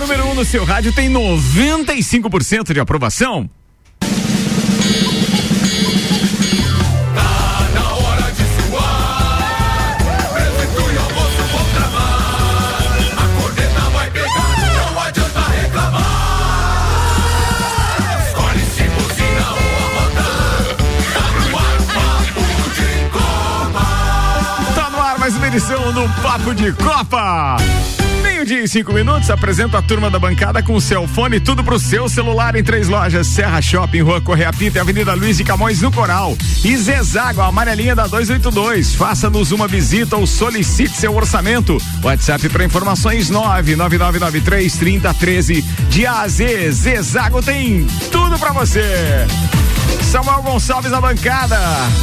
número 1 um no seu rádio tem 95% de aprovação. edição do Papo de Copa. Meio-dia e cinco minutos, apresenta a turma da bancada com o seu fone, tudo pro seu celular em três lojas: Serra Shopping, Rua Correia Pinta e Avenida Luiz de Camões no Coral. E Zezago, a amarelinha da 282. Faça-nos uma visita ou solicite seu orçamento. WhatsApp para informações 99993 3013 de A a Z. Zezago tem tudo para você. Samuel Gonçalves na bancada,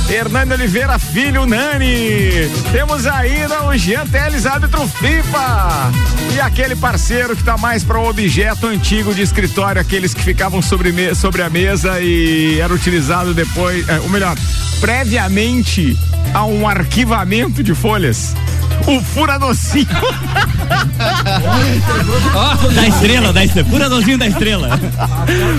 Hernani Oliveira Filho Nani. Temos ainda o Jean Teles, árbitro FIFA. E aquele parceiro que está mais para o objeto antigo de escritório, aqueles que ficavam sobre, me, sobre a mesa e era utilizado depois, é, ou melhor, previamente a um arquivamento de folhas o furadocinho. oh, da estrela, da estrela, furadocinho da estrela.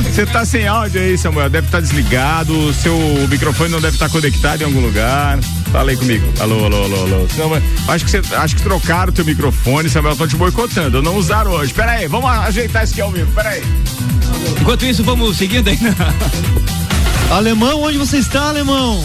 Você tá sem áudio aí, Samuel, deve estar tá desligado, seu microfone não deve estar tá conectado em algum lugar. Fala aí comigo. Alô, alô, alô, alô. Samuel, acho que você, acho que trocaram o teu microfone, Samuel, estão te boicotando, não usaram hoje. Pera aí, vamos ajeitar isso aqui ao vivo, pera aí. Enquanto isso, vamos seguindo aí. Alemão, onde você está, alemão?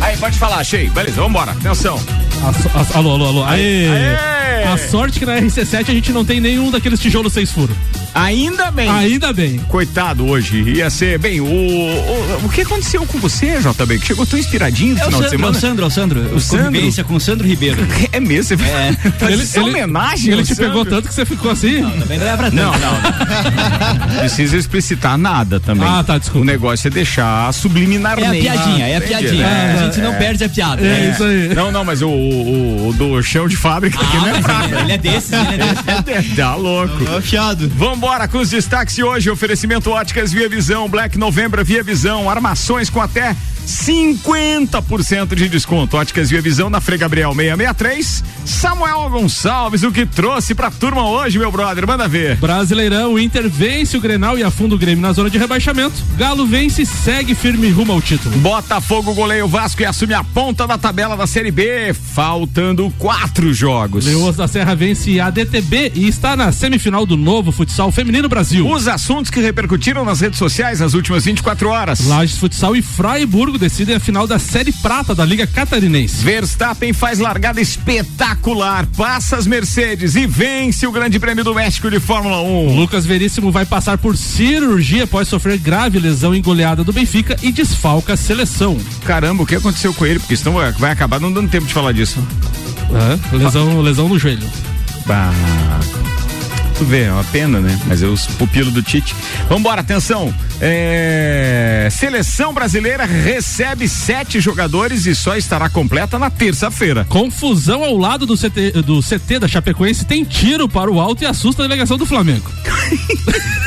Aí, pode falar, achei. Beleza, vambora. Atenção. A, a, alô, alô, alô. Aê. Aê. A sorte que na RC7 a gente não tem nenhum daqueles tijolos seis furos. Ainda bem. Ainda bem. Coitado hoje. Ia ser. Bem, o. O, o que aconteceu com você, JB? Que chegou tão inspiradinho no é final Sandro, de semana? É o Sandro, é o Sandro. O Sandro? com o Sandro Ribeiro. É mesmo? Você é. ele, ele, homenagem? Ele te Sandro? pegou tanto que você ficou assim? Não, também não é pra tanto. Não, não. Precisa explicitar nada também. Ah, tá, desculpa. O negócio é deixar subliminarmente. É a piadinha, é a piadinha. É, a gente não perde a piada. É, é, isso aí. Não, não, mas o, o, o do chão de fábrica ah, aqui não é ele, ele é desses, ele é desses. Tá louco. Tá fiado. Vambora com os destaques de hoje. Oferecimento óticas Via Visão, Black Novembro Via Visão, armações com até 50% de desconto. Óticas Via Visão na Frei Gabriel 663. Samuel Gonçalves, o que trouxe pra turma hoje, meu brother? Manda ver. Brasileirão, Inter vence o Grenal e afunda o Grêmio na zona de rebaixamento. Galo vence e segue firme rumo ao título. Botafogo goleia o Vasco e assume a ponta da tabela da Série B, faltando quatro jogos. Leoas da Serra vence a DTB e está na semifinal do novo futsal feminino Brasil. Os assuntos que repercutiram nas redes sociais nas últimas 24 horas. Lages Futsal e Freiburg decidem a final da Série Prata da Liga Catarinense. Verstappen faz largada espetacular, passa as Mercedes e vence o Grande Prêmio do México de Fórmula 1. Lucas Veríssimo vai passar por cirurgia após sofrer grave lesão em goleada do Benfica e desfalca a seleção. Caramba, o que aconteceu com ele? Porque senão vai acabar não dando tempo de falar disso. É, lesão, lesão no joelho. Bah. Tu vê, é uma pena, né? Mas é os pupilos do Tite. Vambora, atenção. É... Seleção brasileira recebe sete jogadores e só estará completa na terça-feira. Confusão ao lado do CT, do CT da Chapecoense tem tiro para o alto e assusta a delegação do Flamengo.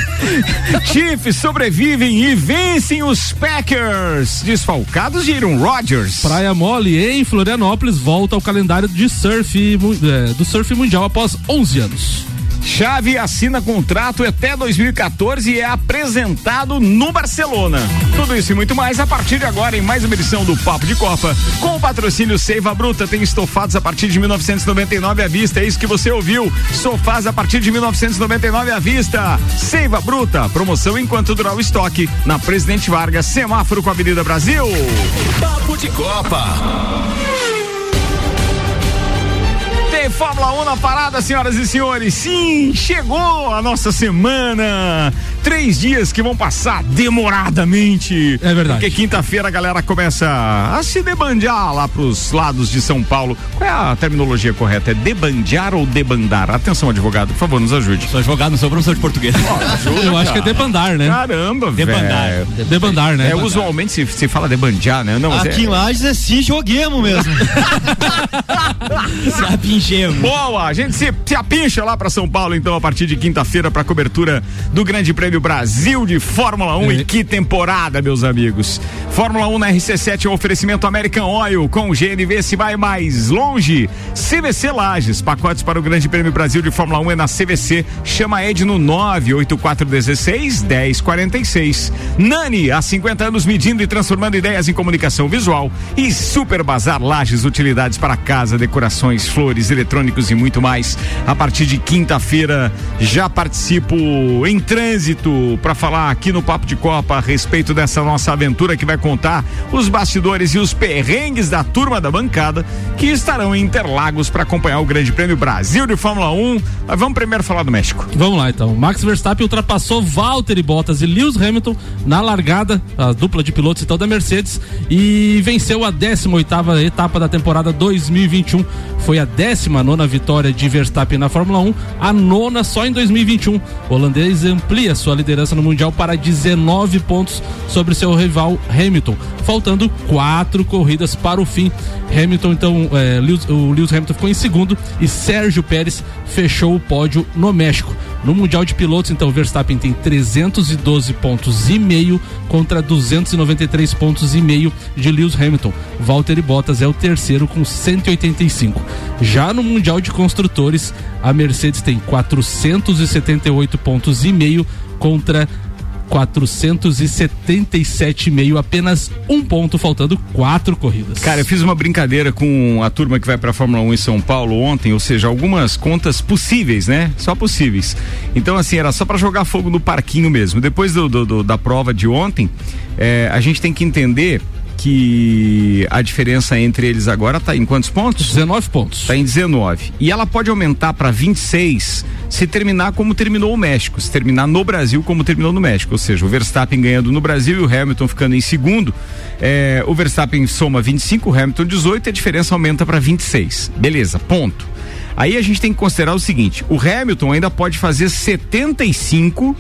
Chiefs sobrevivem e vencem os Packers, desfalcados de Aaron Rodgers. Praia Mole em Florianópolis volta ao calendário de surf é, do surf mundial após 11 anos. Xavi assina contrato até 2014 e é apresentado no Barcelona. Tudo isso e muito mais a partir de agora em mais uma edição do Papo de Copa. Com o patrocínio Seiva Bruta, tem estofados a partir de 1999 à vista. É isso que você ouviu. Sofás a partir de 1999 à vista. Seiva Bruta, promoção enquanto durar o estoque. Na Presidente Vargas, semáforo com a Avenida Brasil. Papo de Copa. Fórmula 1 na parada, senhoras e senhores. Sim, chegou a nossa semana. Três dias que vão passar demoradamente. É verdade. Porque quinta-feira a galera começa a se debandear lá pros lados de São Paulo. Qual é a terminologia correta? É debandear ou debandar? Atenção, advogado, por favor, nos ajude. Sou advogado, não sou professor de português. Oh, ajuda, Eu acho que é debandar, né? Caramba, Debandar. Debandar, né? É, usualmente se, se fala debandear, né? Não, Aqui é... em Lages é sim joguemos mesmo. Apinchemos. Boa, a gente se, se apincha lá para São Paulo, então, a partir de quinta-feira, para cobertura do Grande Prêmio Brasil de Fórmula 1. É. E que temporada, meus amigos. Fórmula 1 na RC7 é um oferecimento American Oil. Com o GNV se vai mais longe. CVC Lages, pacotes para o Grande Prêmio Brasil de Fórmula 1 é na CVC. Chama Ed no 98416 1046. Nani, há 50 anos medindo e transformando ideias em comunicação visual. E Super Bazar Lages, utilidades para casa, decorações, flores, eletrônicos e muito mais. A partir de quinta-feira já participo em trânsito para falar aqui no Papo de Copa a respeito dessa nossa aventura que vai contar os bastidores e os perrengues da turma da bancada que estarão em Interlagos para acompanhar o Grande Prêmio Brasil de Fórmula 1. Mas vamos primeiro falar do México. Vamos lá então. Max Verstappen ultrapassou Valtteri Bottas e Lewis Hamilton na largada, a dupla de pilotos então da Mercedes, e venceu a 18ª etapa da temporada 2021. Foi a 19 vitória de Verstappen na Fórmula 1, a nona só em 2021. O holandês amplia sua liderança no mundial para 19 pontos sobre seu rival Hamilton, faltando quatro corridas para o fim. Hamilton então, é, Lewis, o Lewis Hamilton ficou em segundo e Sérgio Pérez fechou o pódio no México. No Mundial de Pilotos, então, Verstappen tem 312 pontos e meio contra 293 pontos e meio de Lewis Hamilton. Valtteri Bottas é o terceiro com 185. Já no Mundial de Construtores, a Mercedes tem 478 pontos e meio contra 477,5, apenas um ponto, faltando quatro corridas. Cara, eu fiz uma brincadeira com a turma que vai pra Fórmula 1 em São Paulo ontem, ou seja, algumas contas possíveis, né? Só possíveis. Então, assim, era só para jogar fogo no parquinho mesmo. Depois do, do- do- da prova de ontem, eh, a gente tem que entender que a diferença entre eles agora tá em quantos pontos? 19 pontos. Está em 19. E ela pode aumentar para 26 se terminar como terminou o México, se terminar no Brasil como terminou no México. Ou seja, o Verstappen ganhando no Brasil e o Hamilton ficando em segundo. É, o Verstappen soma 25, o Hamilton 18 e a diferença aumenta para 26. Beleza, ponto. Aí a gente tem que considerar o seguinte: o Hamilton ainda pode fazer 75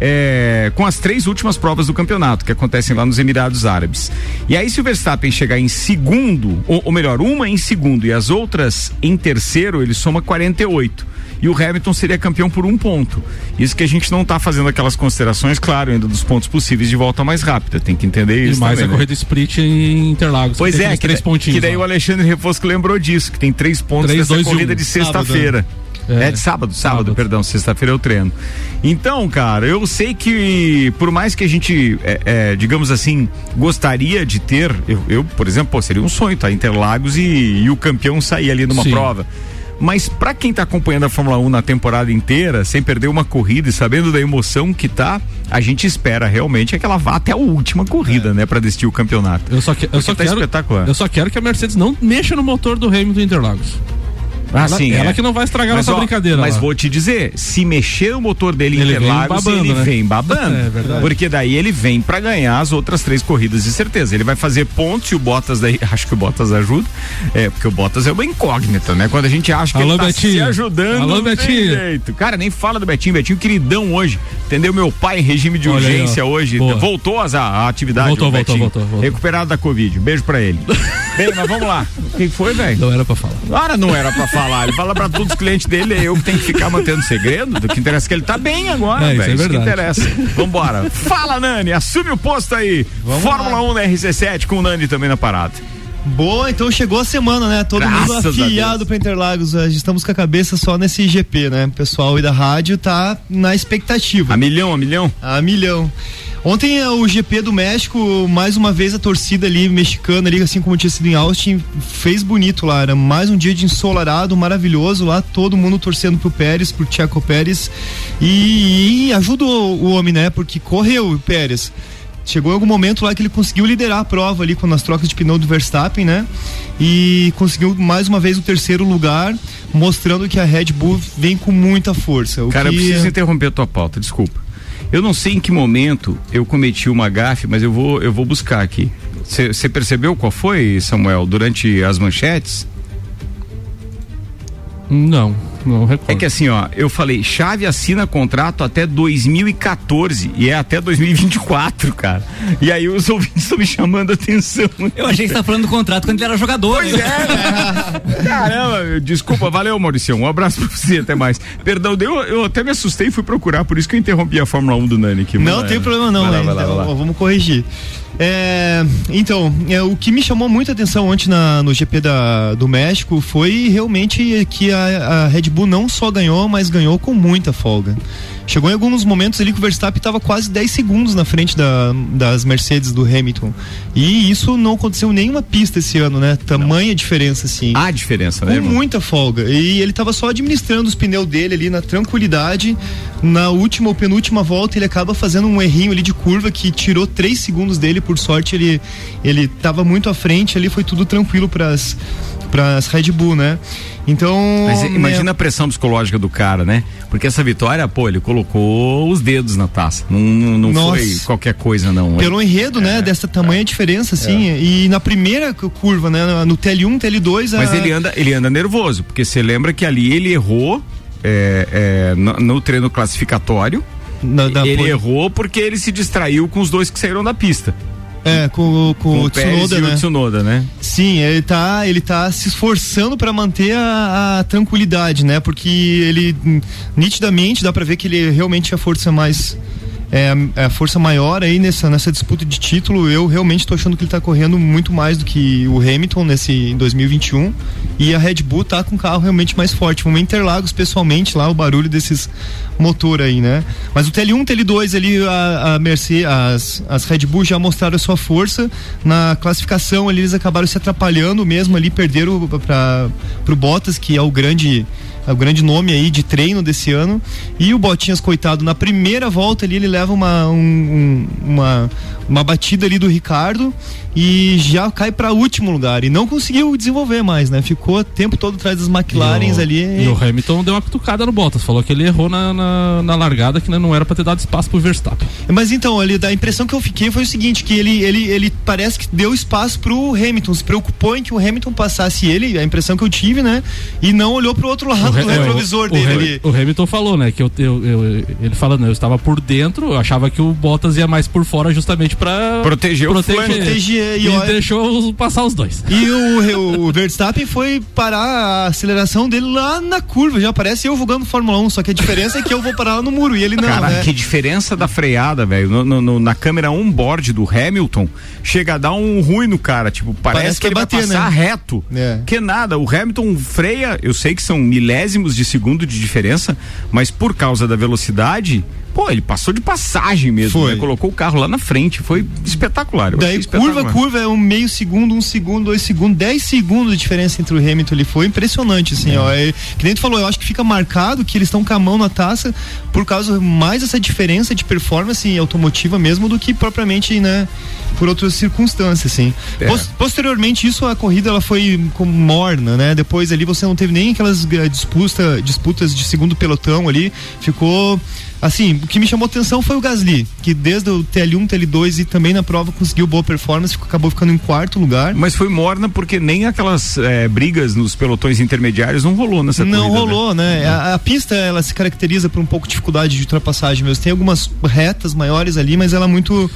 é, com as três últimas provas do campeonato, que acontecem lá nos Emirados Árabes. E aí, se o Verstappen chegar em segundo, ou, ou melhor, uma em segundo e as outras em terceiro, ele soma 48. E o Hamilton seria campeão por um ponto. Isso que a gente não está fazendo aquelas considerações, claro, ainda dos pontos possíveis de volta mais rápida. Tem que entender E isso. mais também, a né? corrida sprint em Interlagos. Pois é, que, três da- pontinhos. que daí lá. o Alexandre Refosco lembrou disso, que tem três pontos Três, dessa dois e corrida um. de Sábado, sexta-feira. É. É. de sábado, sábado, Sábado. perdão, sexta-feira é o treino. Então, cara, eu sei que por mais que a gente, é, é, digamos assim, gostaria de ter, eu, eu, por exemplo, pô, seria um sonho, tá? Interlagos e, e o campeão sair ali numa Sim. prova. Mas pra quem tá acompanhando a Fórmula 1 na temporada inteira, sem perder uma corrida e sabendo da emoção que tá, a gente espera realmente é que ela vá até a última corrida, né, Pra decidir o campeonato. Eu só, que, eu, só tá quero, espetacular. eu só quero que a Mercedes não mexa no motor do Hamilton Interlagos. Ah, ela, sim, ela é. que não vai estragar Mas, nossa ó, brincadeira. Mas lá. vou te dizer, se mexer o motor dele em Ele vem Interlagos, babando, ele né? vem babando. É verdade. Porque daí ele vem pra ganhar as outras três corridas de certeza. Ele vai fazer pontos e o Bottas daí, acho que o Bottas ajuda. É, porque o Bottas é uma incógnita, né? Quando a gente acha que Alô, ele tá se Betinho. ajudando, Alô, Betinho. jeito. Cara, nem fala do Betinho, Betinho queridão hoje. Entendeu? Meu pai em regime de Olha aí, urgência ó. hoje. Boa. Voltou às- a, atividade. Voltou, voltou, voltou, voltou. Recuperado da Covid. Beijo pra ele. Bem, mas vamos lá. Quem foi, velho? Não era pra falar. Ora, não era pra falar. Ele fala pra todos os clientes dele, é eu que tenho que ficar mantendo segredo. Do que interessa é que ele tá bem agora, É, isso velho. é isso que interessa. Vambora. Fala, Nani, assume o posto aí. Fórmula 1 da RC7 com o Nani também na parada. Boa, então chegou a semana, né? Todo Graças mundo afiado pra Interlagos. Estamos com a cabeça só nesse GP, né? O pessoal aí da rádio tá na expectativa. A milhão, a milhão? A milhão. Ontem eh, o GP do México, mais uma vez a torcida ali mexicana ali, assim como tinha sido em Austin, fez bonito lá. Era mais um dia de ensolarado, maravilhoso lá, todo mundo torcendo pro Pérez, pro Tcheco Pérez. E, e ajudou o homem, né? Porque correu o Pérez. Chegou em algum momento lá que ele conseguiu liderar a prova ali com as trocas de pneu do Verstappen, né? E conseguiu mais uma vez o terceiro lugar, mostrando que a Red Bull vem com muita força. O Cara, eu que preciso interromper a tua pauta, desculpa. Eu não sei em que momento eu cometi uma gafe, mas eu vou, eu vou buscar aqui. Você percebeu qual foi, Samuel, durante as manchetes? Não, não recordo. É que assim, ó, eu falei, chave assina contrato até 2014 e é até 2024, cara. E aí os ouvintes estão me chamando a atenção. Eu achei que você tá falando do contrato quando ele era jogador. Pois é, né? Caramba, Não, desculpa, valeu, Maurício. Um abraço pra você, até mais. Perdão, eu, eu até me assustei e fui procurar, por isso que eu interrompi a Fórmula 1 do Nani aqui. Não tem problema não, vai lá, vai lá, Então, vai lá. ó, vamos corrigir. É, então, é, o que me chamou muita atenção ontem na, no GP da, do México foi realmente que a, a Red Bull não só ganhou, mas ganhou com muita folga. Chegou em alguns momentos ali que o Verstappen estava quase 10 segundos na frente da- das Mercedes do Hamilton. E isso não aconteceu em nenhuma pista esse ano, né? Tamanha diferença, assim Há diferença, né, com irmão? muita folga. E ele tava só administrando os pneus dele ali na tranquilidade. Na última ou penúltima volta, ele acaba fazendo um errinho ali de curva que tirou três segundos dele. Por sorte, ele, ele tava muito à frente ali, foi tudo tranquilo pras, pras Red Bull, né? Então. Mas né, imagina a pressão psicológica do cara, né? Porque essa vitória, pô, ele colocou os dedos na taça. Não, não, foi qualquer coisa, não. Pelo enredo, É. né? Dessa tamanha diferença, assim. E na primeira cu- curva, né? No TL1, TL2. Mas a- ele anda, ele anda nervoso, porque você lembra que ali ele errou é, é, no, no treino classificatório. na- da- ele por- errou porque ele se distraiu com os dois que saíram da pista. É, com, com, Com o Tsunoda, né? o Tsunoda, né? Sim, ele tá, ele tá se esforçando para manter a, a tranquilidade, né? Porque ele nitidamente dá para ver que ele realmente é a força mais é, a- é a força maior aí nessa, nessa disputa de título. Eu realmente tô achando que ele tá correndo muito mais do que o Hamilton nesse em 2021 e a Red Bull tá com um carro realmente mais forte. Vamos Interlagos pessoalmente lá o barulho desses motor aí, né? Mas o TL1, TL2 ali a, a Mercedes, as, as Red Bull já mostraram a sua força na classificação. Ali eles acabaram se atrapalhando mesmo ali, perderam para pro Bottas que é o grande o grande nome aí de treino desse ano. E o Botinhas, coitado, na primeira volta ali ele leva uma, um- um- uma, uma batida ali do Ricardo e já cai para último lugar. E não conseguiu desenvolver mais, né? Ficou o tempo todo atrás das McLarens E o- ali. E o Hamilton deu uma cutucada no Bottas, falou que ele errou na, na, na largada, que não era pra ter dado espaço pro Verstappen. Mas então, ali, a impressão que eu fiquei foi o seguinte, que ele, ele, ele parece que deu espaço pro Hamilton, se preocupou em que o Hamilton passasse ele, a impressão que eu tive, né? E não olhou pro outro lado do Ham- retrovisor o, dele Ham- ali. o Hamilton falou, né, que eu, eu, eu- ele falando, eu estava por dentro, eu achava que o Bottas ia mais por fora justamente pra Proteger o flanco. Proteger, e e, olha- deixou passar os dois. E o, o Verstappen foi parar a aceleração dele lá na curva, já parece eu jogando Fórmula 1, só que a diferença é que eu vou parar lá no muro e ele não, Cara, né? que diferença da freada, velho. No- no- no- na câmera on-board do Hamilton, chega a dar um ruim no cara. Tipo, parece, Parece que, ele que vai vai bater, passar né? reto. É. Que nada, o Hamilton freia, eu sei que são milésimos de segundo de diferença, mas por causa da velocidade, pô, ele passou de passagem mesmo, né? Colocou o carro lá na frente, foi espetacular. eu Daí achei curva, espetacular. curva é um meio segundo, um segundo, dois segundos, dez segundos de diferença entre o Hamilton ali. Foi impressionante, assim, ó. É, que nem tu falou, eu acho que fica marcado que eles estão com a mão na taça por causa mais dessa diferença de performance automotiva mesmo do que propriamente, né, por outras circunstâncias, assim. É. Pos- posteriormente, isso a corrida ela foi como morna, né? Depois ali você não teve nem aquelas eh, disputa, disputas de segundo pelotão ali. Ficou Assim, o que me chamou atenção foi o Gasly, que desde o TL1, TL2 e também na prova conseguiu boa performance, acabou ficando em quarto lugar. Mas foi morna porque nem aquelas eh, brigas nos pelotões intermediários não rolou nessa Não corrida, né? rolou, né? A, a pista ela se caracteriza por um pouco de dificuldade de ultrapassagem mesmo. Tem algumas retas maiores ali, mas ela é muito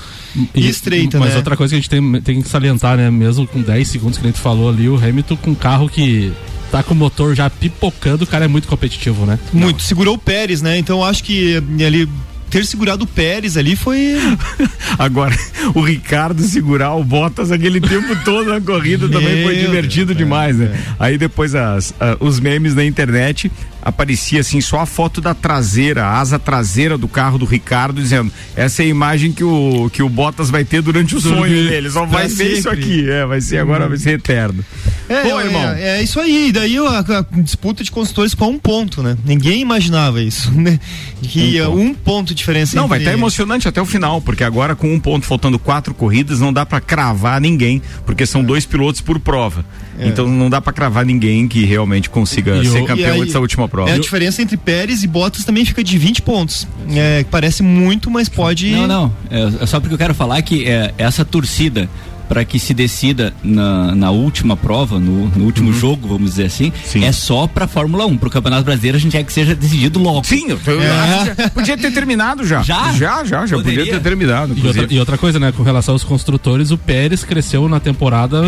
E- estreita, Mas né? outra coisa que a gente tem, tem que salientar, né? Mesmo com 10 segundos que a gente falou ali, o Hamilton com um carro que tá com o motor já pipocando, o cara é muito competitivo, né? Muito. Segurou o Pérez, né? Então acho que ele ter segurado o Pérez ali foi. Agora, o Ricardo segurar o Bottas aquele tempo todo na corrida também foi divertido Deus, demais, é, né? Aí depois as, a- os memes na internet aparecia assim só a foto da traseira, a asa traseira do carro do Ricardo dizendo essa é a imagem que o que o Bottas vai ter durante o sonho dele, só vai ser isso aqui, é, vai ser agora vai ser eterno. É, Pô, é, irmão. é, é isso aí. Daí a, a disputa de construtores com um ponto, né? Ninguém imaginava isso, né? Que Um um, ponto. um ponto de diferença Não, vai entre- estar emocionante até o final, porque agora com um ponto faltando quatro corridas, não dá pra cravar ninguém, porque são dois pilotos por prova. É. Então não dá pra cravar ninguém que realmente consiga E ser o- campeão E aí, dessa última prova. É, a diferença entre Pérez e Bottas também fica de 20 pontos. É, parece muito, mas pode. Não, não. É, é só porque eu quero falar que é, essa torcida para que se decida na, na última prova, no, no último jogo, vamos dizer assim, Uhum. Sim. é só pra Fórmula 1. Pro Campeonato Brasileiro a gente quer que seja decidido logo. Sim, eu, eu acho que já- podia ter terminado já. Já? Já, já, já Poderia. podia ter terminado. E outra, e outra coisa, né? Com relação aos construtores, o Pérez cresceu na temporada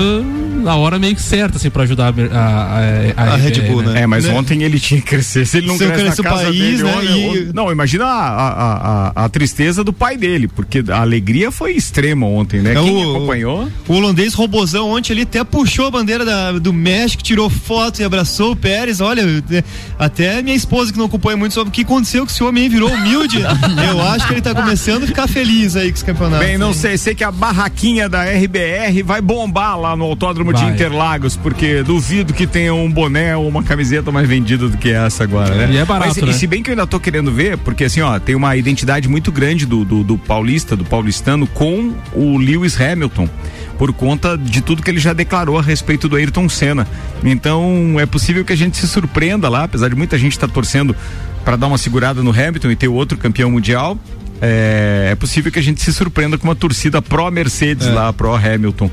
na hora meio que certa, assim, pra ajudar a, a, a, a Red Bull, né? né? É, mas né? ontem ele tinha que crescer. Se ele não Se eu cresce na cresce o casa país, dele, né, olha, e- o- Não, imagina a, a, a, a tristeza do pai dele, porque a alegria foi extrema ontem, né? É Quem o- acompanhou? O holandês robozão ontem ali até puxou a bandeira da- do México, tirou foto e abraçou o Pérez. Olha, até minha esposa que não acompanha muito sobre o que aconteceu que esse homem aí virou humilde. Eu acho que ele tá começando a ficar feliz aí com esse campeonato. Bem, não sei, sei que a barraquinha da RBR vai bombar lá no Autódromo de Vai. Interlagos, porque duvido que tenha um boné ou uma camiseta mais vendida do que essa agora, né? E é barato, Mas, né? E se bem que eu ainda tô querendo ver, porque assim, ó, tem uma identidade muito grande do, do, do paulista, do paulistano com o Lewis Hamilton. Por conta de tudo que ele já declarou a respeito do Ayrton Senna. Então, é possível que a gente se surpreenda lá, apesar de muita gente estar torcendo para dar uma segurada no Hamilton e ter outro campeão mundial. É, é possível que a gente se surpreenda com uma torcida pró-Mercedes lá, pró-Hamilton.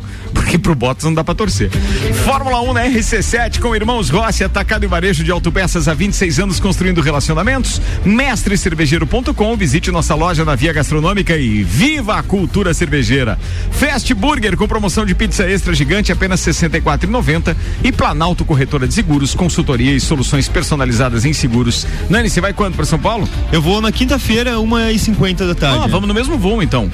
Porque pro Bottas não dá pra torcer. Fórmula 1 na RC7 com irmãos Rossi, atacado e varejo de autopeças há 26 anos construindo relacionamentos. Mestrecervejeiro.com, visite nossa loja na Via Gastronômica e viva a cultura cervejeira. Fast Burger com promoção de pizza extra gigante apenas R$ 64,90 e Planalto Corretora de Seguros, consultoria e soluções personalizadas em seguros. Nani, você vai quando para São Paulo? Eu vou na quinta-feira, 1h50 da tarde. Ah, vamos no mesmo voo então.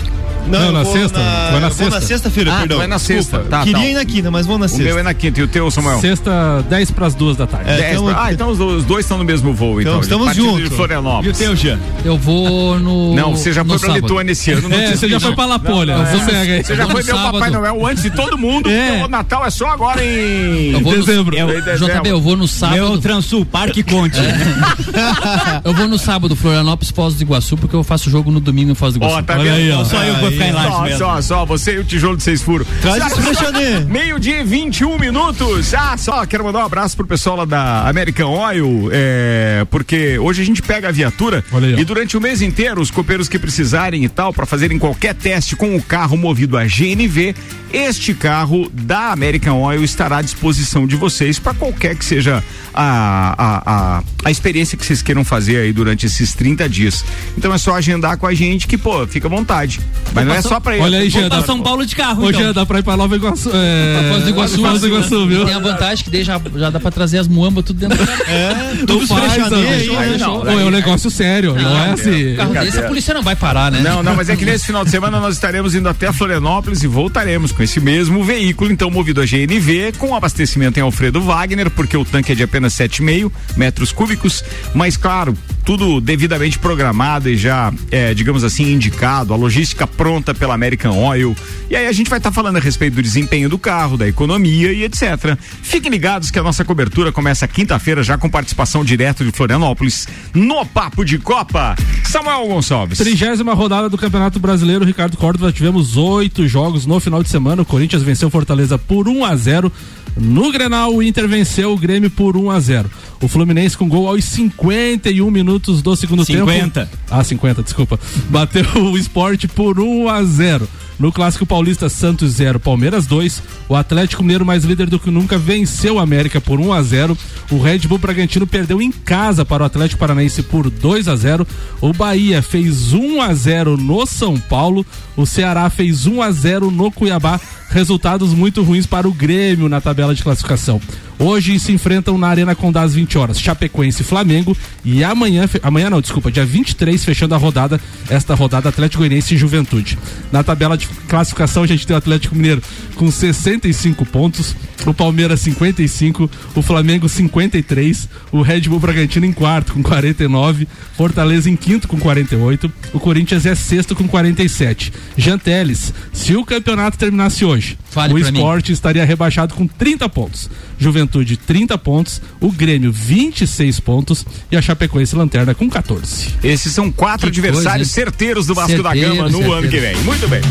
Não, eu na sexta? Na... Vai na eu vou na sexta? sexta-feira, Ah, perdão. vai na sexta, tá, Queria tá. ir na quinta, mas vou na O sexta. meu é na quinta e o teu, Samuel? Sexta, 10 pras duas da tarde. É, Dez então- pra- ah, então os, os dois estão no mesmo voo, então. Então, estamos partindo juntos. de Florianópolis. E o teu, Jean? Eu vou no. Não, você já no foi pra sábado. Lituânia esse ano. não É, você já foi pra Lapolha. Não, Você é. já foi o Papai. Noel antes de todo mundo, É. o Natal é só agora em Eu vou no- Dezembro. Eu- Eu, JB, eu vou no sábado. Meu Transul, Parque Conte. Eu vou no sábado, Florianópolis, Foz do Iguaçu, porque eu faço jogo no domingo em Foz do Iguaçu. Ó, tá Olha vendo? aí, ó. Só eu Só, mesmo. só, só, você e o tijolo de seis furos. Traz isso pra Xanê. Meio-dia e 21 minutos. Ah, só quero mandar um abraço pro pessoal lá da American Oil, é, porque hoje a gente pega a viatura aí, e durante o mês inteiro, os copeiros que precisarem e tal, para fazerem qualquer teste com o carro movido a GNV, este carro da American Oil estará à disposição de vocês para qualquer que seja a, a, a, a experiência que vocês queiram fazer aí durante esses 30 dias. Então é só agendar com a gente que, pô, fica à vontade. Mas não é só pra Olha aí, Vou Jean. pra São Paulo de carro, Hoje então. dá pra ir pra Nova Iguaçu. É... Pra Foz do Iguaçu. Foz do Iguaçu, viu? Tem a vantagem que já, já dá pra trazer as muambas tudo dentro do carro. É, Tu tudo Aí né? não, Pô, é um negócio sério, não, é assim. Um carro desse, a polícia não vai parar, né? Não, não, mas é que nesse final de semana nós estaremos indo até Florianópolis e voltaremos com esse mesmo veículo, então movido a GNV, com abastecimento em Alfredo Wagner, porque o tanque é de apenas 7,5 metros cúbicos, mas claro, tudo devidamente programado e já, é, digamos assim, indicado, a logística pronta pela American Oil. E aí a gente vai estar falando a respeito do desempenho do carro, da economia e etc. Fiquem ligados que a nossa cobertura começa quinta-feira já com participação direto de Florianópolis no Papo de Copa. Samuel Gonçalves. Trigésima rodada do Campeonato Brasileiro, Ricardo Córdova. Tivemos oito jogos no final de semana. O Corinthians venceu Fortaleza por 1 a 0 No Grenal, o Inter venceu o Grêmio por 1 a 0 O Fluminense com gol aos 51 minutos do segundo 50. tempo. Ah, 50, desculpa. Bateu o esporte por 1 a 0 No Clássico Paulista, Santos 0, Palmeiras 2. O Atlético Mineiro, mais líder do que nunca, venceu o América por 1 a 0 O Red Bull Bragantino perdeu em casa para o Atlético Paranaense por 2 a 0 O Bahia fez 1 a 0 no São Paulo. O Ceará fez 1 a 0 no Cuiabá. Resultados muito ruins para o Grêmio na tabela de classificação. Hoje se enfrentam na Arena Condá às 20 horas, Chapecoense e Flamengo. E amanhã, amanhã não, desculpa, dia 23, fechando a rodada, esta rodada Atlético Goianiense e Juventude. Na tabela de classificação, a gente tem o Atlético Mineiro com 65 pontos, o Palmeiras 55, o Flamengo 53, o Red Bull Bragantino em quarto com 49, Fortaleza em quinto com 48, o Corinthians é sexto com 47. Janteles, se o campeonato terminasse hoje, hoje. Fale o pra mim. esporte estaria rebaixado com 30 pontos. Juventude 30 pontos, o Grêmio 26 pontos e a Chapecoense Lanterna com 14. Esses são quatro Que adversários coisa, certeiros do Vasco da Certeiro, Gama no certeiro. ano que vem. Muito bem.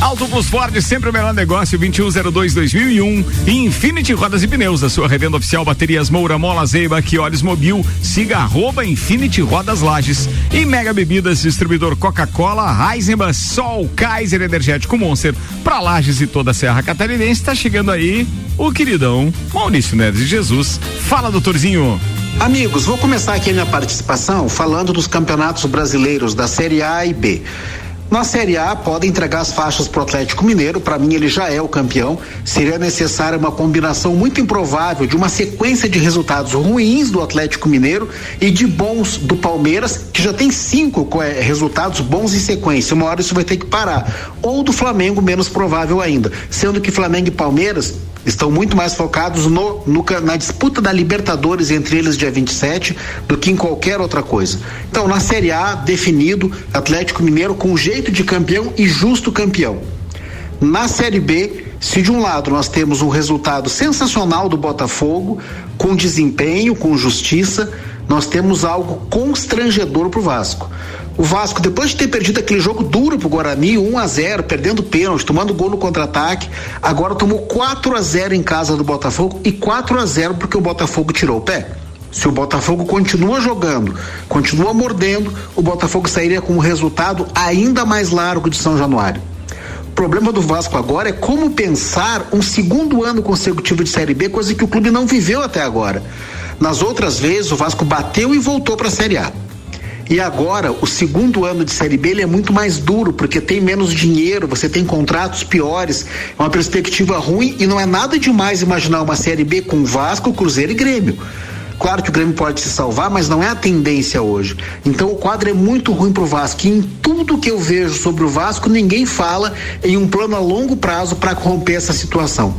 Auto Plus Ford, sempre o melhor negócio, 2102-2001. E Infinity Rodas e Pneus, a sua revenda oficial, baterias Moura, Mola, Zeiba, Quiores Mobil, siga arroba Infinity Rodas Lages. E Mega Bebidas, distribuidor Coca-Cola, Heisenbach, Sol, Kaiser Energético Monster. Pra Lages e toda a Serra Catarinense, tá chegando aí o queridão Maurício Neves de Jesus. Fala, doutorzinho. Amigos, vou começar aqui a minha participação falando dos campeonatos brasileiros da Série A e B. Na Série A, pode entregar as faixas para o Atlético Mineiro. Para mim, ele já é o campeão. Seria necessária uma combinação muito improvável de uma sequência de resultados ruins do Atlético Mineiro e de bons do Palmeiras, que já tem cinco é, resultados bons em sequência. Uma hora isso vai ter que parar. Ou do Flamengo, menos provável ainda. Sendo que Flamengo e Palmeiras estão muito mais focados no, no, na disputa da Libertadores entre eles dia 27 do que em qualquer outra coisa. Então, na Série A, definido, Atlético Mineiro com jeito de campeão e justo campeão. Na Série B, se de um lado nós temos um resultado sensacional do Botafogo, com desempenho, com justiça, nós temos algo constrangedor para o Vasco. O Vasco, depois de ter perdido aquele jogo duro pro Guarani, 1 a 0 perdendo pênalti, tomando gol no contra-ataque, agora tomou 4 a 0 em casa do Botafogo e 4 a 0 porque o Botafogo tirou o pé. Se o Botafogo continua jogando, continua mordendo, o Botafogo sairia com um resultado ainda mais largo de São Januário. O problema do Vasco agora é como pensar um segundo ano consecutivo de Série B, coisa que o clube não viveu até agora. Nas outras vezes, o Vasco bateu e voltou para a Série A. E agora, o segundo ano de Série B ele é muito mais duro, porque tem menos dinheiro, você tem contratos piores, é uma perspectiva ruim e não é nada demais imaginar uma Série B com Vasco, Cruzeiro e Grêmio. Claro que o Grêmio pode se salvar, mas não é a tendência hoje. Então o quadro é muito ruim para o Vasco. E em tudo que eu vejo sobre o Vasco, ninguém fala em um plano a longo prazo para romper essa situação.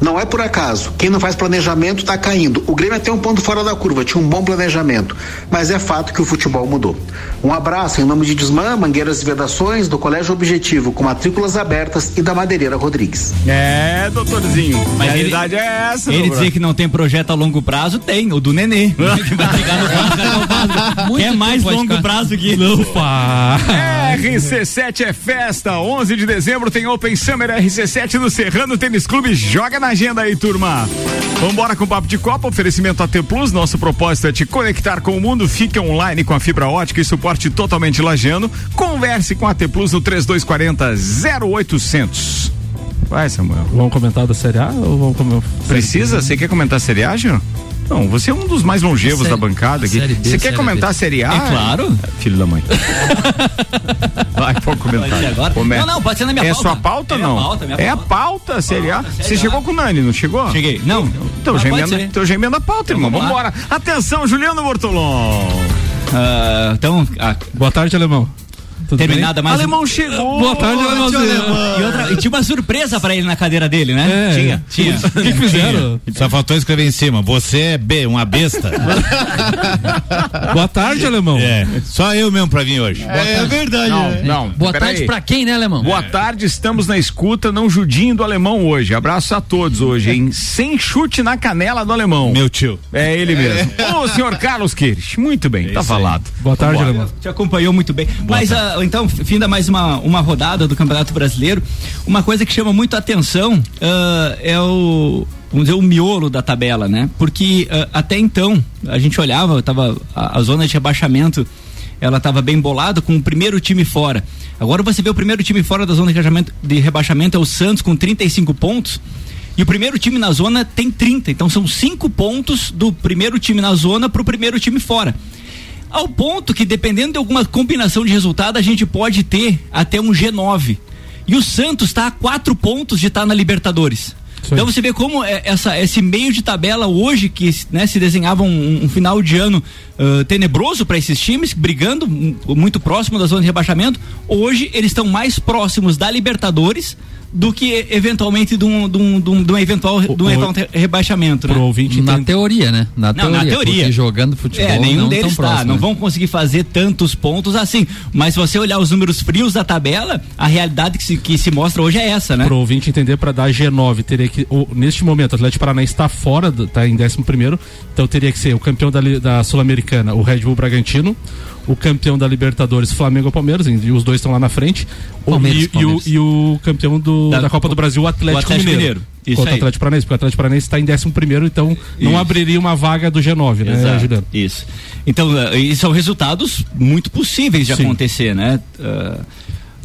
Não é por acaso. Quem não faz planejamento está caindo. O Grêmio é até um ponto fora da curva, tinha um bom planejamento. Mas é fato que o futebol mudou. Um abraço em nome de Desmã, Mangueiras e Vedações, do Colégio Objetivo, com matrículas abertas e da Madeireira Rodrigues. É, doutorzinho. Mas a ele- realidade é essa, Ele dizer que não tem projeto a longo prazo, tem, o do Nenê. que vai no prazo. É mais longo prazo que Opa! RC7 é festa. 11 de dezembro tem Open Summer RC7 no Serrano Tênis Clube. Joga na agenda aí, turma. Vambora com o Papo de Copa. Oferecimento AT Plus. Nosso propósito é te conectar com o mundo. Fique online com a fibra ótica e suporte totalmente lajeano. Converse com a AT Plus no 3240 0800. Vai, Samuel. Vamos comentar da Série A ou vamos comentar? Precisa? Você quer comentar a Série A, Gil? Não, você é um dos mais longevos Série- da bancada aqui. B, Você quer comentar B. a Série A? É claro. Filho da mãe. Vai, pode comentar. Agora? Come- Não, não, pode ser na minha é pauta. sua pauta É minha não? pauta, minha é a pauta. pauta, a Série A. Pauta, Série Você A. chegou com o Nani, não chegou? Cheguei. Não. Então já emenda, então já emenda a pauta, irmão. vamos embora. Atenção, Juliano Bortolom. Ah, então, ah, Boa tarde, alemão. Tudo terminada mais. um- Alemão chegou. Boa tarde, alemãozinho. E, outra, e tinha uma surpresa pra ele na cadeira dele, né? É. Tinha. Tinha. O que, que fizeram? Só faltou escrever em cima. Você é B, uma besta. Boa tarde, alemão. é. Só eu mesmo pra vir hoje. É, é verdade. Não, né? não. Boa peraí. tarde pra quem, né, Alemão? Boa tarde, estamos na escuta, não judinho do alemão hoje. Abraço a todos hoje, hein? Sem chute na canela do alemão. Meu tio. É ele mesmo. Ô, senhor Carlos Queires, muito bem, tá aí. falado. Boa tarde, alemão. Te acompanhou muito bem. Mas ah, então, finda mais uma, uma rodada do Campeonato Brasileiro. Uma coisa que chama muito a atenção ah, é o. Vamos dizer, o miolo da tabela, né? Porque ah, até então, a gente olhava, tava, a, a zona de rebaixamento ela estava bem bolada com o primeiro time fora. Agora você vê o primeiro time fora da zona de rebaixamento, de rebaixamento é o Santos com 35 pontos. E o primeiro time na zona tem 30. Então são cinco pontos do primeiro time na zona para o primeiro time fora. Ao ponto que, dependendo de alguma combinação de resultado, a gente pode ter até um G9. E o Santos está a quatro pontos de estar na Libertadores. Aí. Então você vê como é, essa, esse meio de tabela hoje, que né, se desenhava um, um final de ano ah, tenebroso para esses times, brigando hum, muito próximo da zona de rebaixamento, hoje eles estão mais próximos da Libertadores do que eventualmente de um, de um, de um, de um eventual, de um eventual rebaixamento. Pro né? ouvinte Na teoria, né? Na Não, teoria. na teoria. Jogando futebol É, nenhum não deles tão tá. próximo, Não né? vão conseguir fazer tantos pontos assim. Mas se você olhar os números frios da tabela, a realidade que se, que se mostra hoje é essa, né? Pro ouvinte entender, para dar G9, teria que. o- neste momento, o Atlético Paranaense está fora, do- tá em 11 primeiro, então teria que ser o campeão da, da Sul-Americana, o Red Bull Bragantino, o campeão da Libertadores, Flamengo ou Palmeiras, e os dois estão lá na frente, o- Palmeiras, e, e o, Palmeiras. e o campeão do- Da- da, Copa do Brasil, o Atlético, Atlético Mineiro. Mineiro. Isso Contra o. Atlético Paranaense, porque o Atlético Paranaense está em 11 primeiro, então não Isso. abriria uma vaga do G9, né, Exato, Juliano? Isso. Então, eh, e são resultados muito possíveis de Sim. acontecer, né? Ah,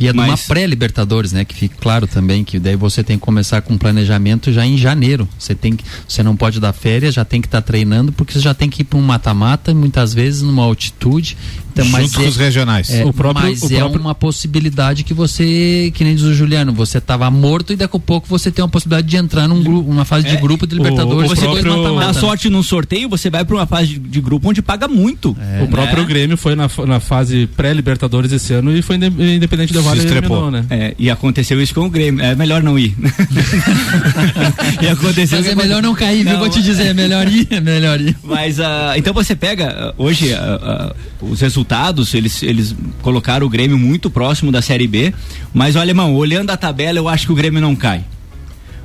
E é de uma Mas- pré-Libertadores, né? Que fique claro também que daí você tem que começar com planejamento já em janeiro. Você tem que, você não pode dar férias, já tem que estar treinando porque você já tem que ir para um mata-mata, muitas vezes numa altitude. Então, mas Junto com os regionais. é, O próprio- mas o é próprio- uma possibilidade que você, que nem diz o Juliano, você estava morto e daqui a pouco você tem uma possibilidade de entrar num grupo, numa fase de É, grupo de o- Libertadores. o com dois próprio- mata-mata, Dá né? sorte num sorteio, você vai pra uma fase de, de grupo onde paga muito. o próprio né? Grêmio foi na, na fase pré-Libertadores esse ano e foi inde- independente da Vale Se estrepou. eliminou, né? É, e aconteceu isso com o Grêmio. É melhor não ir. e aconteceu Mas é melhor não cair, viu? Não, Vou te dizer, é melhor ir, é melhor ir. Mas ah, então você pega ah, hoje ah, os resultados, eles, eles colocaram o Grêmio muito próximo da Série B, mas olha, irmão, olhando a tabela, eu acho que o Grêmio não cai.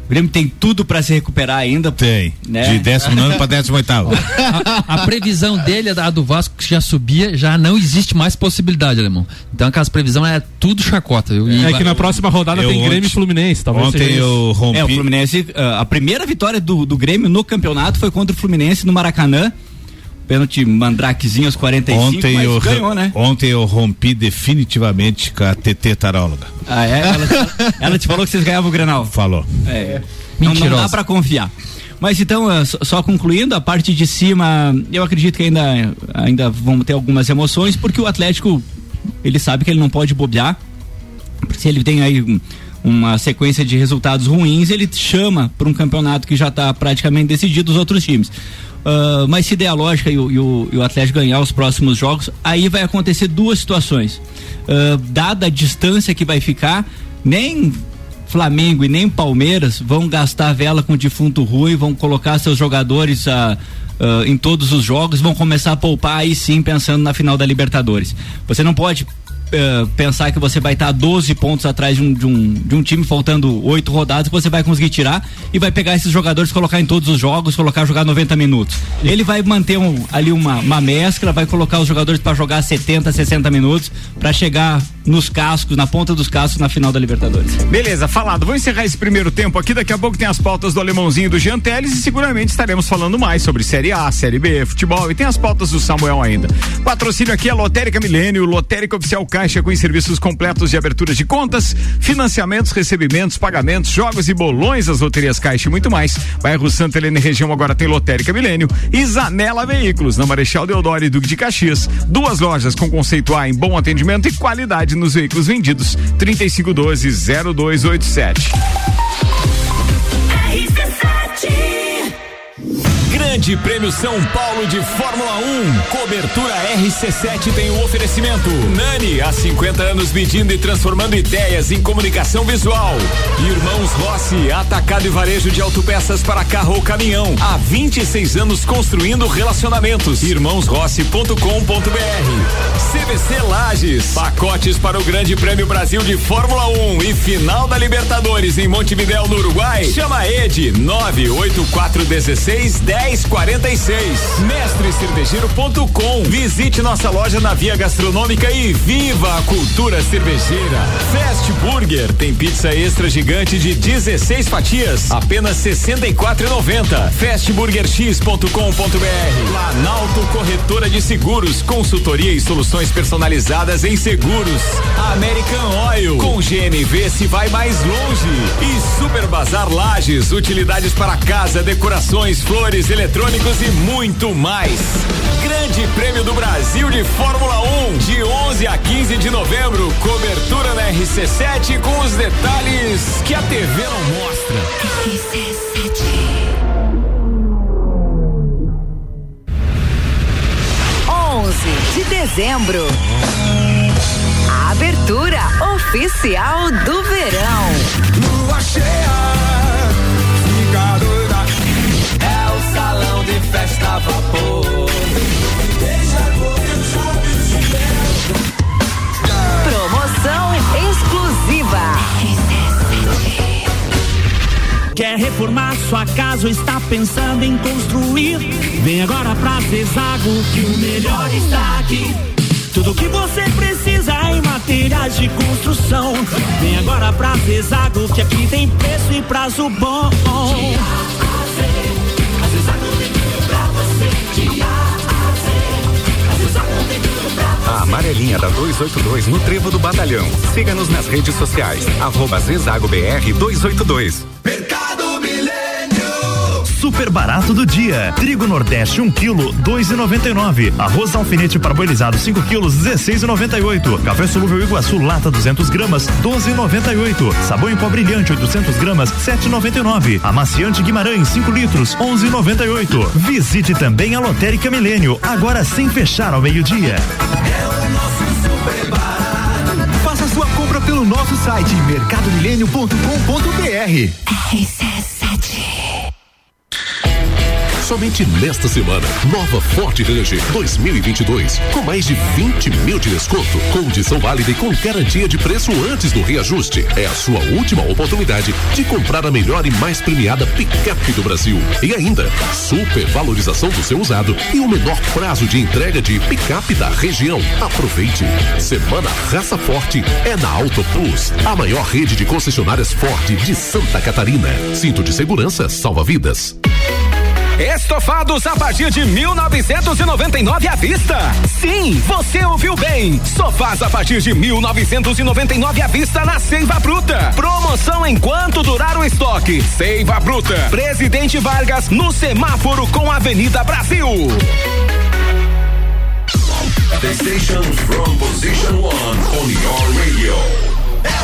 O Grêmio tem tudo pra se recuperar ainda. Tem. Né? De 19 para 18. A, a previsão dele, a do Vasco que já subia, já não existe mais possibilidade, alemão. Então aquelas previsões é tudo chacota. viu? E É vai- que na próxima rodada Eu tem Grêmio ontem- e Fluminense. Talvez Ontem eu rompi. É, o Fluminense, ah, a primeira vitória do, do Grêmio no campeonato foi contra o Fluminense no Maracanã. Pênalti mandrakezinho aos 45, Ontem mas eu, ganhou, né? ontem eu rompi definitivamente com a TT Taróloga. Ah, é? Ela, ela te falou que vocês ganhavam o Grenal. Falou. É. Não, não Mentirosa. dá pra confiar. Mas então, eh, só- concluindo, a parte de cima, eu acredito que ainda, ainda vamos ter algumas emoções, porque o Atlético, ele sabe que ele não pode bobear. Se ele tem aí um- uma sequência de resultados ruins, ele chama para um campeonato que já está praticamente decidido os outros times. Ah, mas se der a lógica e o, e o- e o Atlético ganhar os próximos jogos, aí vai acontecer duas situações. Ah, dada a distância que vai ficar, nem Flamengo e nem Palmeiras vão gastar vela com defunto ruim, vão colocar seus jogadores ah, ah, em todos os jogos, vão começar a poupar aí sim pensando na final da Libertadores. Você não pode eh, pensar que você vai estar 12 pontos atrás de um, de, um, de um time faltando oito rodadas que você vai conseguir tirar e vai pegar esses jogadores, colocar em todos os jogos, colocar jogar 90 minutos. Ele vai manter um- ali uma, uma mescla, vai colocar os jogadores para jogar 70, 60 minutos para chegar nos cascos, na ponta dos cascos na final da Libertadores. Beleza, falado. Vou encerrar esse primeiro tempo aqui. Daqui a pouco tem as pautas do Alemãozinho e do Jean Teles e seguramente estaremos falando mais sobre Série A, Série B, futebol e tem as pautas do Samuel ainda. Patrocínio aqui é Lotérica Milênio, Lotérica Oficial Caixa com serviços completos de abertura de contas, financiamentos, recebimentos, pagamentos, jogos e bolões das loterias Caixa e muito mais. Bairro Santa Helena região agora tem Lotérica Milênio e Zanela Veículos, na Marechal Deodoro e Duque de Caxias. Duas lojas com conceito A em bom atendimento e qualidade nos veículos vendidos. 3512-0287. Grande Prêmio São Paulo de Fórmula 1. Cobertura RC7 tem o oferecimento. Nani, há 50 anos medindo e transformando ideias em comunicação visual. Irmãos Rossi, atacado e varejo de autopeças para carro ou caminhão. Há 26 anos construindo relacionamentos. Irmãosrossi.com.br. CVC Lages, pacotes para o Grande Prêmio Brasil de Fórmula 1 e final da Libertadores em Montevidéu, no Uruguai. Chama Ed 98416 1046. Mestrecervejeiro.com. Visite nossa loja na Via Gastronômica e viva a cultura cervejeira. Fast Burger tem pizza extra gigante de 16 fatias, apenas 64,90. Fastburgerx.com.br. Planalto Corretora de Seguros, consultoria e soluções personalizadas em seguros. American Oil, com GNV se vai mais longe. E Super Bazar Lages, utilidades para casa, decorações, flores, eletrônicos e muito mais. Grande Prêmio do Brasil de Fórmula 1, de 11 a 15 de novembro. Cobertura na RC7 com os detalhes que a TV não mostra. de dezembro. A abertura oficial do verão. Lua cheia, festa a vapor. Promoção exclusiva. Quer reformar sua casa ou está pensando em construir? Vem agora pra Zezago que o melhor está aqui. Tudo que você precisa em materiais de construção. Vem agora pra Zezago que aqui tem preço e prazo bom. A amarelinha Linha da 282 no Trevo do Batalhão. Siga-nos nas redes sociais. Arroba Zezago BR 282. Super barato do dia. Trigo Nordeste 1 kg 2,99. Arroz alfinete parboilizado 5 kg 16,98. Café solúvel Iguaçu lata 200 gramas 12,98. Sabão em pó brilhante 800 gramas 7,99. Amaciante Guimarães 5 litros 11,98. Visite também a Lotérica Milênio agora sem fechar ao meio-dia. Faça sua compra pelo nosso site mercadomilênio.com.br. Somente nesta semana, nova Ford Ranger 2022, com mais de 20 mil de desconto, condição válida e com garantia de preço antes do reajuste. É a sua última oportunidade de comprar a melhor e mais premiada picape do Brasil. E ainda, super valorização do seu usado e o menor prazo de entrega de picape da região. Aproveite. Semana Raça Forte é na Auto Plus, a maior rede de concessionárias Ford de Santa Catarina. Cinto de segurança salva vidas. Estofados a partir de 1999 à vista. Sim, você ouviu bem. Sofás a partir de 1999 à vista na Seiva Bruta. Promoção enquanto durar o estoque. Seiva Bruta. Presidente Vargas no semáforo com Avenida Brasil. The station from position one on your radio.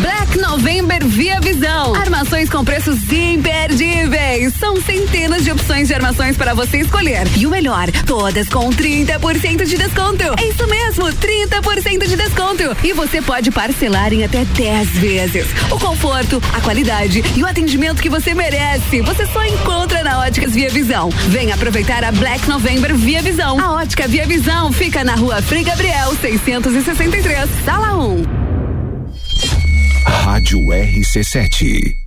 Black November Via Visão. Armações com preços imperdíveis. São centenas de opções de armações para você escolher. E o melhor, todas com 30% de desconto. É isso mesmo, 30% de desconto. E você pode parcelar em até 10 vezes. O conforto, a qualidade e o atendimento que você merece. Você só encontra na Óticas Via Visão. Venha aproveitar a Black November Via Visão. A Ótica Via Visão fica na rua Frei Gabriel, 663, sala 1. Rádio RC7.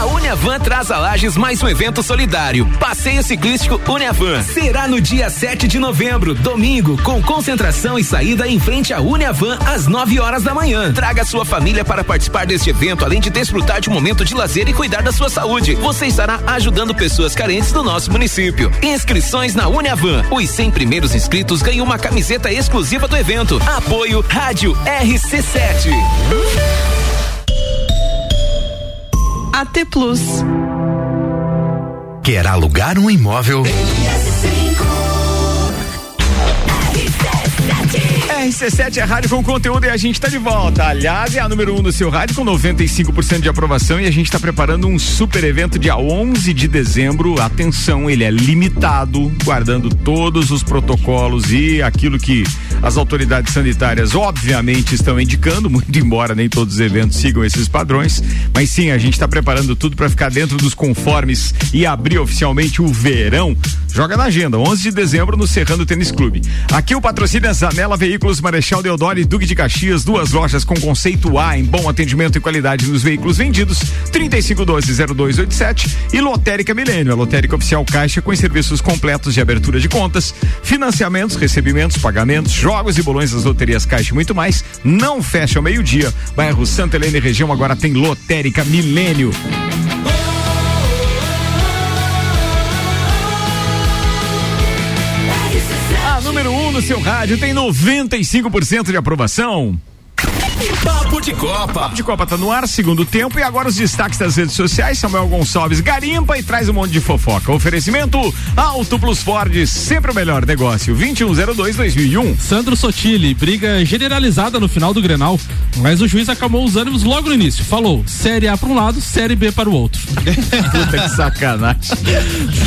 A Uniavan traz a Lages mais um evento solidário. Passeio ciclístico Uniavan. Será no dia 7 de novembro, domingo, com concentração e saída em frente à Uniavan às 9 horas da manhã. Traga sua família para participar deste evento, além de desfrutar de um momento de lazer e cuidar da sua saúde. Você estará ajudando pessoas carentes do nosso município. Inscrições na Uniavan. Os 100 primeiros inscritos ganham uma camiseta exclusiva do evento. Apoio Rádio RC7. AT Plus. Quer alugar um imóvel? RC7 é rádio com conteúdo e a gente está de volta. Aliás, é a número 1 um do seu rádio com 95% de aprovação e a gente está preparando um super evento dia 11 de dezembro. Atenção, ele é limitado, guardando todos os protocolos e aquilo que as autoridades sanitárias obviamente estão indicando, muito embora nem todos os eventos sigam esses padrões, mas sim, a gente está preparando tudo para ficar dentro dos conformes e abrir oficialmente o verão. Joga na agenda, 11 de dezembro no Serrano Tênis Clube. Aqui o patrocínio é Zanela Veículos Marechal Deodoro e Duque de Caxias, duas lojas com conceito A em bom atendimento e qualidade nos veículos vendidos, 3512-0287 e Lotérica Milênio, a lotérica oficial Caixa com serviços completos de abertura de contas, financiamentos, recebimentos, pagamentos, jogos e bolões das loterias Caixa e muito mais. Não fecha ao meio-dia. Bairro Santa Helena e região agora tem Lotérica Milênio. Número 1 um no seu rádio tem 95% de aprovação. Papo de Copa. Papo de Copa tá no ar, segundo tempo, e agora os destaques das redes sociais. Samuel Gonçalves garimpa e traz um monte de fofoca. Oferecimento Auto Plus Ford, sempre o melhor negócio. 2102-2001. Sandro Sotile, briga generalizada no final do Grenal, mas o juiz acalmou os ânimos logo no início. Falou, Série A para um lado, Série B para o outro. Puta que sacanagem.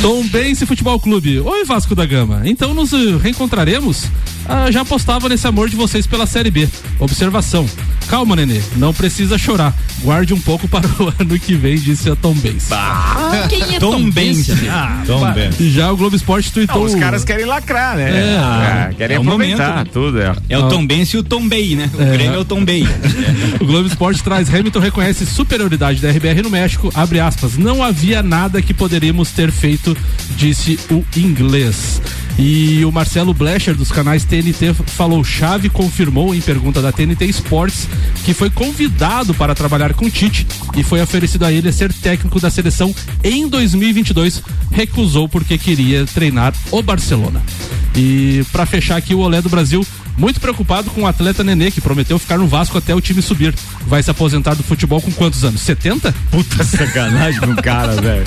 Tom Bense Futebol Clube. Oi, Vasco da Gama. Então nos reencontraremos? Ah, já apostava nesse amor de vocês pela Série B. Observação. Calma, Nenê. Não precisa chorar. Guarde um pouco para o ano que vem, disse a Tom Bense. Ah, quem é Tom, Bense? Ah, Tom pá. Bense. Já o Globo Esporte Não, tweetou. os caras querem lacrar, né? É, Ah, querem é aproveitar momento. tudo. É. É o Tom Bense e o Tom Bay, né? O É. Grêmio é o Tom Bay. O Globo Esporte traz Hamilton reconhece superioridade da RBR no México. Abre aspas. Não havia nada que poderíamos ter feito, disse o inglês. E o Marcelo Blecher dos canais TNT falou: Chave confirmou em pergunta da TNT Sports que foi convidado para trabalhar com Tite e foi oferecido a ele ser técnico da seleção em 2022. Recusou porque queria treinar o Barcelona. E para fechar aqui o Olé do Brasil, muito preocupado com o atleta Nenê, que prometeu ficar no Vasco até o time subir. Vai se aposentar do futebol com quantos anos? 70? Puta sacanagem com o cara, velho.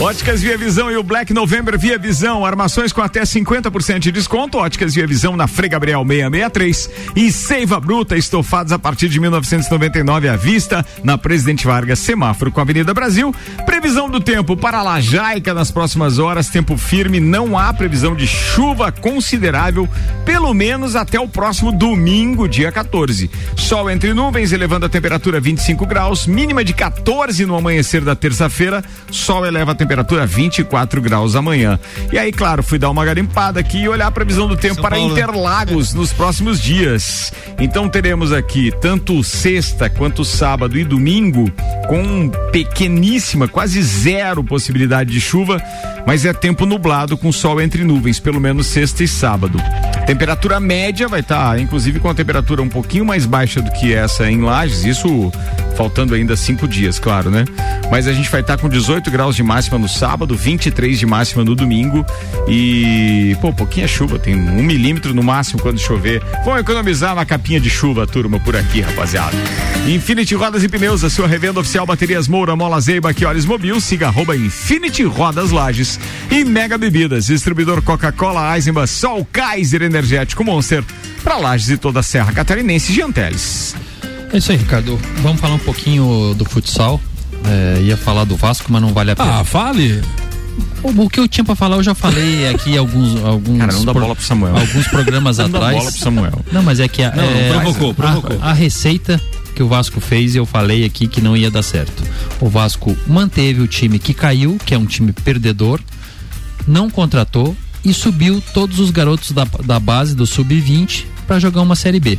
Óticas Via Visão e o Black November Via Visão. Armações com até 50% de desconto. Óticas Via Visão na Frei Gabriel 663. E Seiva Bruta, estofados a partir de 1999 à vista. Na Presidente Vargas, semáforo com a Avenida Brasil. Previsão do tempo para Lajaica nas próximas horas. Tempo firme. Não há previsão de chuva considerável, pelo menos até o próximo domingo, dia 14. Sol entre nuvens, elevando a temperatura a 25 graus, mínima de 14 no amanhecer da terça-feira. Sol eleva a temperatura a 24 graus amanhã. E aí, claro, fui dar uma garimpada aqui e olhar a previsão do tempo São para Paulo, né? Interlagos nos próximos dias. Então teremos aqui tanto sexta quanto sábado e domingo com pequeníssima, quase zero possibilidade de chuva, mas é tempo nublado com sol entre nuvens, pelo menos sexta e sábado. Temperatura média vai estar, inclusive, com a temperatura um pouquinho mais baixa do que essa em Lages, isso faltando ainda cinco dias, claro, né? Mas a gente vai estar com 18 graus de máxima no sábado, 23 de máxima no domingo e, pô, pouquinha chuva, tem um milímetro no máximo quando chover. Vamos economizar na capinha de chuva, turma, por aqui, rapaziada. Infinity Rodas e Pneus, a sua revenda oficial Baterias Moura, Mola Zeiba, olhos mobil, siga arroba Infinity Rodas Lages e Mega Bebidas, distribuidor Coca-Cola, Eisenbahn, Sol, Kaiser Energético Monster, para Lages e toda a Serra Catarinense, Gianteles. É isso aí, Ricardo. Vamos falar um pouquinho do futsal. É, ia falar do Vasco, mas não vale a pena. Ah, fale. O, o que eu tinha pra falar eu já falei aqui alguns alguns Cara, não dá pro- bola pro Samuel. alguns programas Não dá atrás. bola pro Samuel. Não, mas é que a, Não, é, provocou, a- provocou. A, receita que o Vasco fez, eu falei aqui que não ia dar certo. O Vasco manteve o time que caiu, que é um time perdedor, não contratou e subiu todos os garotos da, da base do sub-20 para jogar uma série B.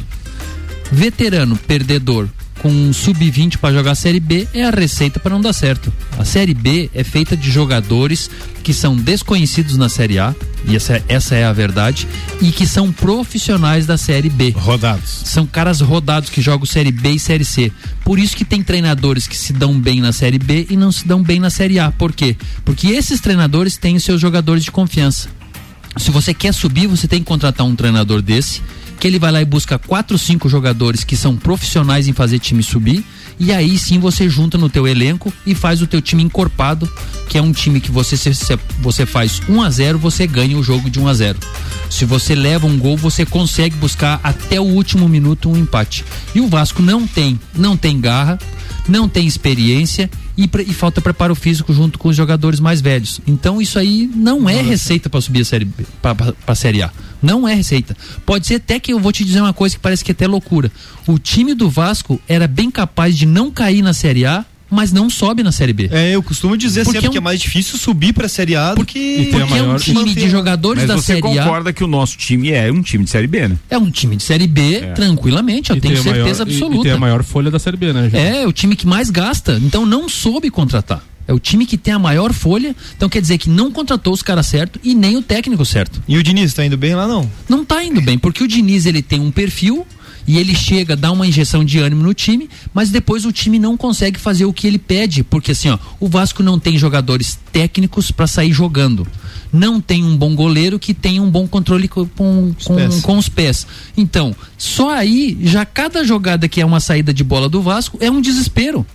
Veterano perdedor com um sub-20 para jogar a série B é a receita para não dar certo. A série B é feita de jogadores que são desconhecidos na série A, e essa, essa é a verdade, e que são profissionais da série B. Rodados. São caras rodados que jogam série B e série C. Por isso que tem treinadores que se dão bem na série B e não se dão bem na série A. Por quê? Porque esses treinadores têm os seus jogadores de confiança. Se você quer subir, você tem que contratar um treinador desse, que ele vai lá e busca quatro, cinco jogadores que são profissionais em fazer time subir, e aí sim você junta no teu elenco e faz o teu time encorpado, que é um time que você se, você faz 1 a 0, você ganha o jogo de 1 a 0. Se você leva um gol, você consegue buscar até o último minuto um empate. E o Vasco não tem, não tem garra, não tem experiência e, e falta preparo físico junto com os jogadores mais velhos. Então isso aí não é receita para subir a série para a série A. Não é receita. Pode ser até que eu vou te dizer uma coisa que parece que é até loucura. O time do Vasco era bem capaz de não cair na série A, mas não sobe na série B. É, eu costumo dizer Porque sempre é um- que é mais difícil subir pra Série A do que. Porque é um time de jogadores Mas da você série A. concorda que o nosso time é um time de Série B, né? É um time de série B, tranquilamente, eu E tenho tem a maior- certeza e- E, absoluta. tem a maior folha da Série B, né, gente? É, o time que mais gasta. Então não soube contratar. É o time que tem a maior folha. Então quer dizer que não contratou os caras certo e nem o técnico certo. E o Diniz tá indo bem lá, não? Não tá indo bem, porque o Diniz ele tem um perfil e ele chega, dá uma injeção de ânimo no time, mas depois o time não consegue fazer o que ele pede, porque assim, ó, o Vasco não tem jogadores técnicos para sair jogando. Não tem um bom goleiro que tem um bom controle com, com, com, pés. com os pés. Então, só aí, já cada jogada que é uma saída de bola do Vasco é um desespero.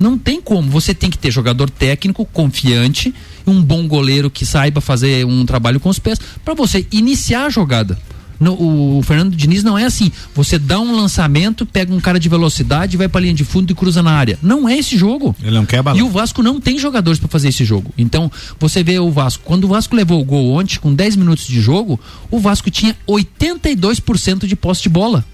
Não tem como. Você tem que ter jogador técnico, confiante, um bom goleiro que saiba fazer um trabalho com os pés, para você iniciar a jogada. O Fernando Diniz não é assim. Você dá um lançamento, pega um cara de velocidade, vai pra linha de fundo e cruza na área. Não é esse jogo. Ele não quer E o Vasco não tem jogadores para fazer esse jogo. Então, você vê o Vasco. Quando o Vasco levou o gol ontem, com 10 minutos de jogo, o Vasco tinha 82% de posse de bola.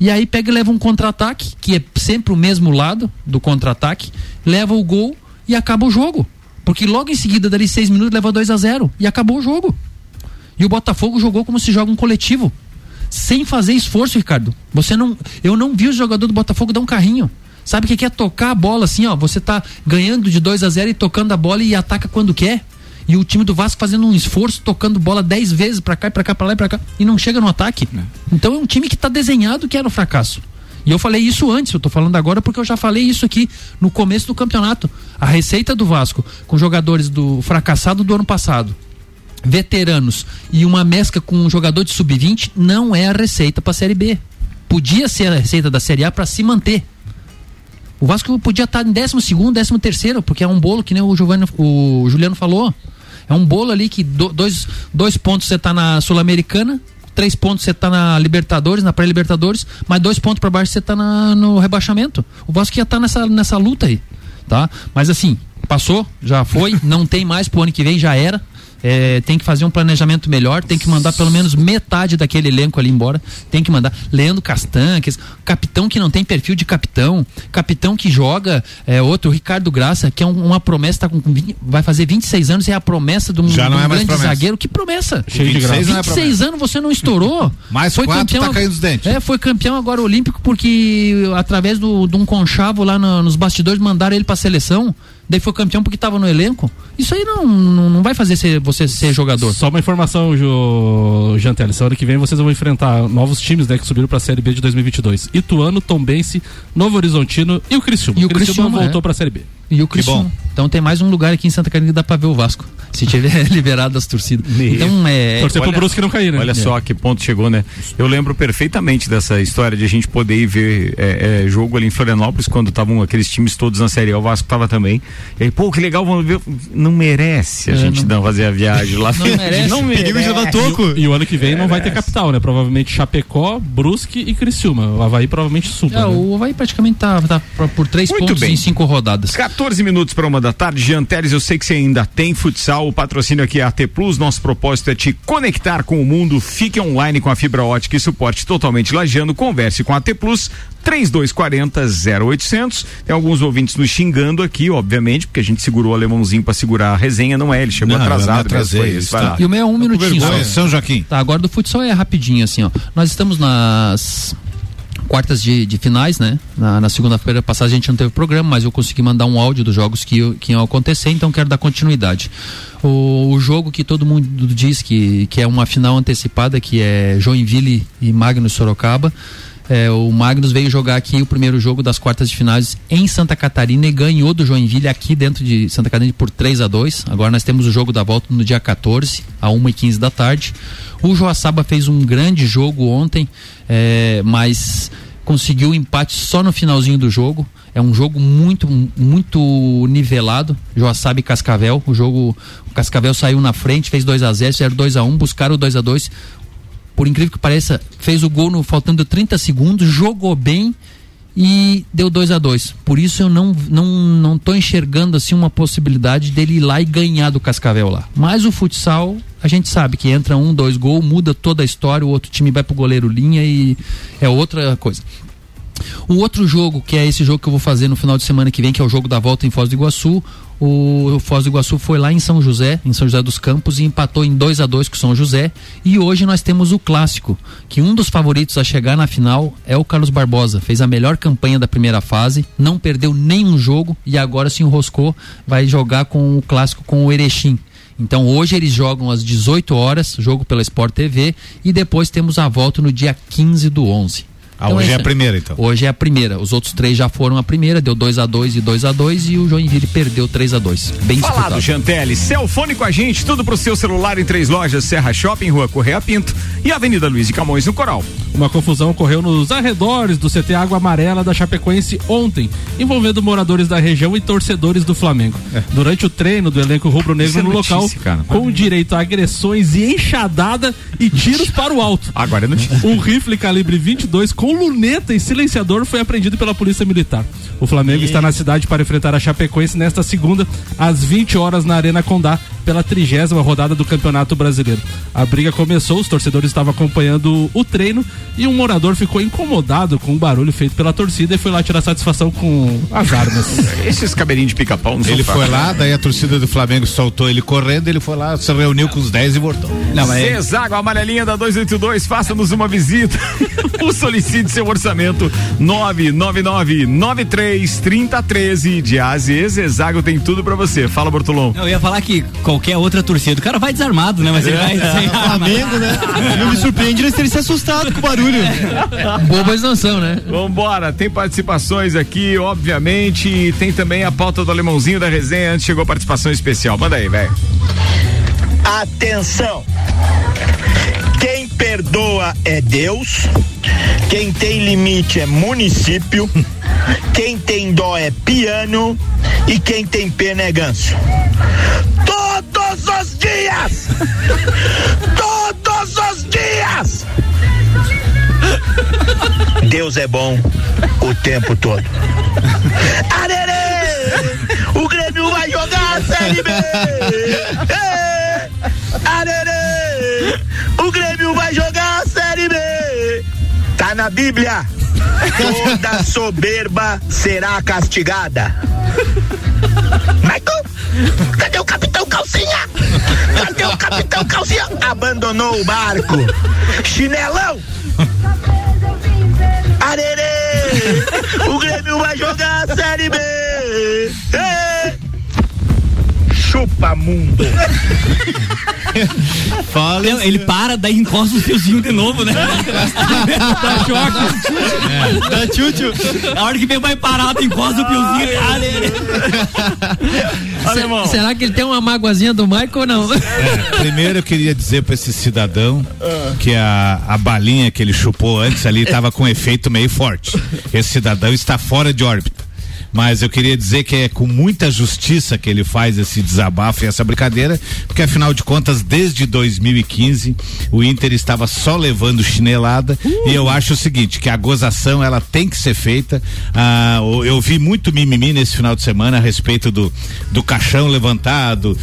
E aí pega e leva um contra-ataque, que é sempre o mesmo lado do contra-ataque, leva o gol e acaba o jogo. Porque logo em seguida, dali seis minutos, leva 2 a 0 e acabou o jogo. E o Botafogo jogou como se joga um coletivo. Sem fazer esforço, Ricardo. Você não. Eu não vi o jogador do Botafogo dar um carrinho. Sabe o que é tocar a bola assim, ó? Você tá ganhando de 2 a 0 e tocando a bola e ataca quando quer. E o time do Vasco fazendo um esforço, tocando bola 10 vezes pra cá e pra cá, pra lá e pra cá, e não chega no ataque. Então é um time que tá desenhado que era o fracasso. E eu falei isso antes, eu tô falando agora porque eu já falei isso aqui no começo do campeonato. A receita do Vasco, com jogadores do fracassado do ano passado, veteranos e uma mescla com um jogador de sub-20 não é a receita para a Série B. Podia ser a receita da Série A para se manter. O Vasco podia estar em 12 segundo, 13 terceiro, porque é um bolo que nem o, Giovani, o Juliano falou. É um bolo ali que do- dois, dois pontos você tá na Sul-Americana, três pontos você tá na Libertadores, na pré-Libertadores, mas dois pontos para baixo você tá na- no rebaixamento. O Vasco ia estar nessa, nessa luta aí, tá? Mas assim, passou, já foi, não tem mais pro ano que vem, já era. É, tem que fazer um planejamento melhor, tem que mandar pelo menos metade daquele elenco ali embora. Tem que mandar. Leandro Castan, que, capitão que não tem perfil de capitão, capitão que joga, é, outro, o Ricardo Graça, que é um- uma promessa, tá com, com 20 vai fazer 26 anos, é a promessa de um, Já não de um é grande promessa. zagueiro. Que promessa? Cheio de graça. 26 não é 26 anos você não estourou. Mais quatro, tá caindo os dentes. É, foi campeão agora olímpico porque através do, de um conchavo lá no- nos bastidores mandaram ele pra seleção. Daí foi campeão porque tava no elenco. Isso aí não, não, não vai fazer ser- você ser jogador. Só uma informação, Jantelli. Semana que vem vocês vão enfrentar novos times né, que subiram pra Série B de 2022. Ituano, Tombense, Novo Horizontino e o Criciúma. E o Criciúma Criciúma, voltou é. pra Série B. E o Criciúma. Então tem mais um lugar aqui em Santa Catarina que dá pra ver o Vasco. Se tiver liberado as torcidas. Então é. Olha- Olha só que ponto chegou, né? Eu lembro perfeitamente dessa história de a gente poder ir ver é, é, jogo ali em Florianópolis quando estavam aqueles times todos na Série A, o Vasco tava também. E aí, pô, que legal, vamos ver. Não merece a É, gente não- não fazer a viagem lá. Não merece. Não merece. E, e o ano que vem não vai ter capital, né? Provavelmente Chapecó, Brusque e Criciúma. O Havaí provavelmente suba. É, né? o Havaí praticamente tá, tá por- por três Muito pontos bem. em cinco rodadas. 14 minutos para uma da tarde. Jean Teres, eu sei que você ainda tem futsal. O patrocínio aqui é AT Plus. Nosso propósito é te conectar com o mundo. Fique online com a fibra ótica e suporte totalmente lajeando. Converse com a AT Plus. 3240 0800. Tem alguns ouvintes nos xingando aqui, obviamente, porque a gente segurou o alemãozinho para segurar a resenha. Não é, ele chegou Não, atrasado. mesmo, atrasei, foi isso. tá-. E o meu é um minutinho vergonha. só. São Joaquim. Tá, agora do futsal é rapidinho, assim, ó. Nós estamos nas quartas de, de finais, né? Na, na segunda-feira passada a gente não teve programa, mas eu consegui mandar um áudio dos jogos que, que iam acontecer, então quero dar continuidade. O, o jogo que todo mundo diz que, que é uma final antecipada, que é Joinville e Magnus Sorocaba. É, o Magnus veio jogar aqui o primeiro jogo das quartas de finais em Santa Catarina e ganhou do Joinville aqui dentro de Santa Catarina por 3 a 2 Agora nós temos o jogo da volta no dia 14, a 1h15 da tarde. O Joaçaba fez um grande jogo ontem, é, mas conseguiu o empate só no finalzinho do jogo. É um jogo muito, muito nivelado. Joaçaba e Cascavel. O jogo, o Cascavel saiu na frente, fez 2 a 0 fizeram 2 a 1 buscaram o 2 a 2 por incrível que pareça, fez o gol no, faltando 30 segundos, jogou bem e deu 2 a 2 Por isso eu não, não, não tô enxergando assim uma possibilidade dele ir lá e ganhar do Cascavel lá. Mas o futsal, a gente sabe que entra um, dois gols, muda toda a história, o outro time vai pro goleiro linha e é outra coisa. O outro jogo, que é esse jogo que eu vou fazer no final de semana que vem, que é o jogo da volta em Foz do Iguaçu. O Foz do Iguaçu foi lá em São José, em São José dos Campos, e empatou em 2 a 2 com São José. E hoje nós temos o clássico, que um dos favoritos a chegar na final é o Carlos Barbosa. Fez a melhor campanha da primeira fase, não perdeu nenhum jogo e agora se enroscou, vai jogar com o clássico com o Erechim. Então hoje eles jogam às 18 horas, jogo pela Sport TV, e depois temos a volta no dia 15 do 11. Ah, hoje é a isso. primeira, então. Hoje é a primeira. Os outros três já foram a primeira, deu 2 a 2 e 2 a 2 e o Joinville perdeu 3 a 2 Bem Falado, disputado. Chantelli. Celfone com a gente, tudo pro seu celular em três lojas: Serra Shopping, Rua Correia Pinto e Avenida Luiz de Camões, no Coral. Uma confusão ocorreu nos arredores do CT Água Amarela da Chapecoense ontem, envolvendo moradores da região e torcedores do Flamengo. Durante o treino do elenco rubro-negro é no notícia, local, cara. com direito a agressões e enxadada e tiros para o alto. Agora é notícia. Um rifle calibre 22 com luneta e silenciador foi apreendido pela Polícia Militar. O Flamengo está na cidade para enfrentar a Chapecoense nesta segunda, às 20 horas, na Arena Condá, pela trigésima rodada do Campeonato Brasileiro. A briga começou, os torcedores estavam acompanhando o treino e um morador ficou incomodado com o barulho feito pela torcida e foi lá tirar satisfação com as armas. Esses cabelinhos de pica-pau no Ele foi lá, daí a torcida do Flamengo soltou ele correndo, ele foi lá, se reuniu com os 10 e voltou. Não, mas Zezago, amarelinha da 282, faça-nos uma visita. Ou solicite seu orçamento 999-93-3013 de AZ. Zezago tem tudo pra você. Fala, Bortolom. Eu ia falar que qualquer outra torcida, o cara vai desarmado, né? Mas ele vai sem arma. Flamengo, né? Não me surpreende eles terem se assustado com o barulho. Bobas não são, né? Vambora, tem participações aqui, obviamente. e Tem também a pauta do alemãozinho da resenha. Antes chegou a participação especial. Manda aí, velho. Atenção! Perdoa é Deus, quem tem limite é município, quem tem dó é piano e quem tem pena é ganso. Todos os dias! Todos os dias! Deus é bom o tempo todo. Arerê! O Grêmio vai jogar a Série B! Arerê! O Grêmio vai jogar a Série B! Tá na Bíblia! Toda soberba será castigada. Michael, cadê o Capitão Calcinha? Cadê o Capitão Calcinha? Abandonou o barco. Chinelão! Arerê! O Grêmio vai jogar a Série B! Ê! Chupa mundo! Fala. Não, ele para, daí encosta o fiozinho de novo, né? Dá choque. Dá tchutchu. A hora que vem vai parar, tu encosta o fiozinho. Ah, né? Alemão. Será que ele tem uma mágoazinha do Michael ou não? É, primeiro eu queria dizer pra esse cidadão que a, a balinha que ele chupou antes ali estava com efeito meio forte. Esse cidadão está fora de órbita. Mas eu queria dizer que é com muita justiça que ele faz esse desabafo e essa brincadeira, porque afinal de contas, desde 2015, o Inter estava só levando chinelada. E eu acho o seguinte: que a gozação ela tem que ser feita. Ah, eu vi muito mimimi nesse final de semana a respeito do, do caixão levantado.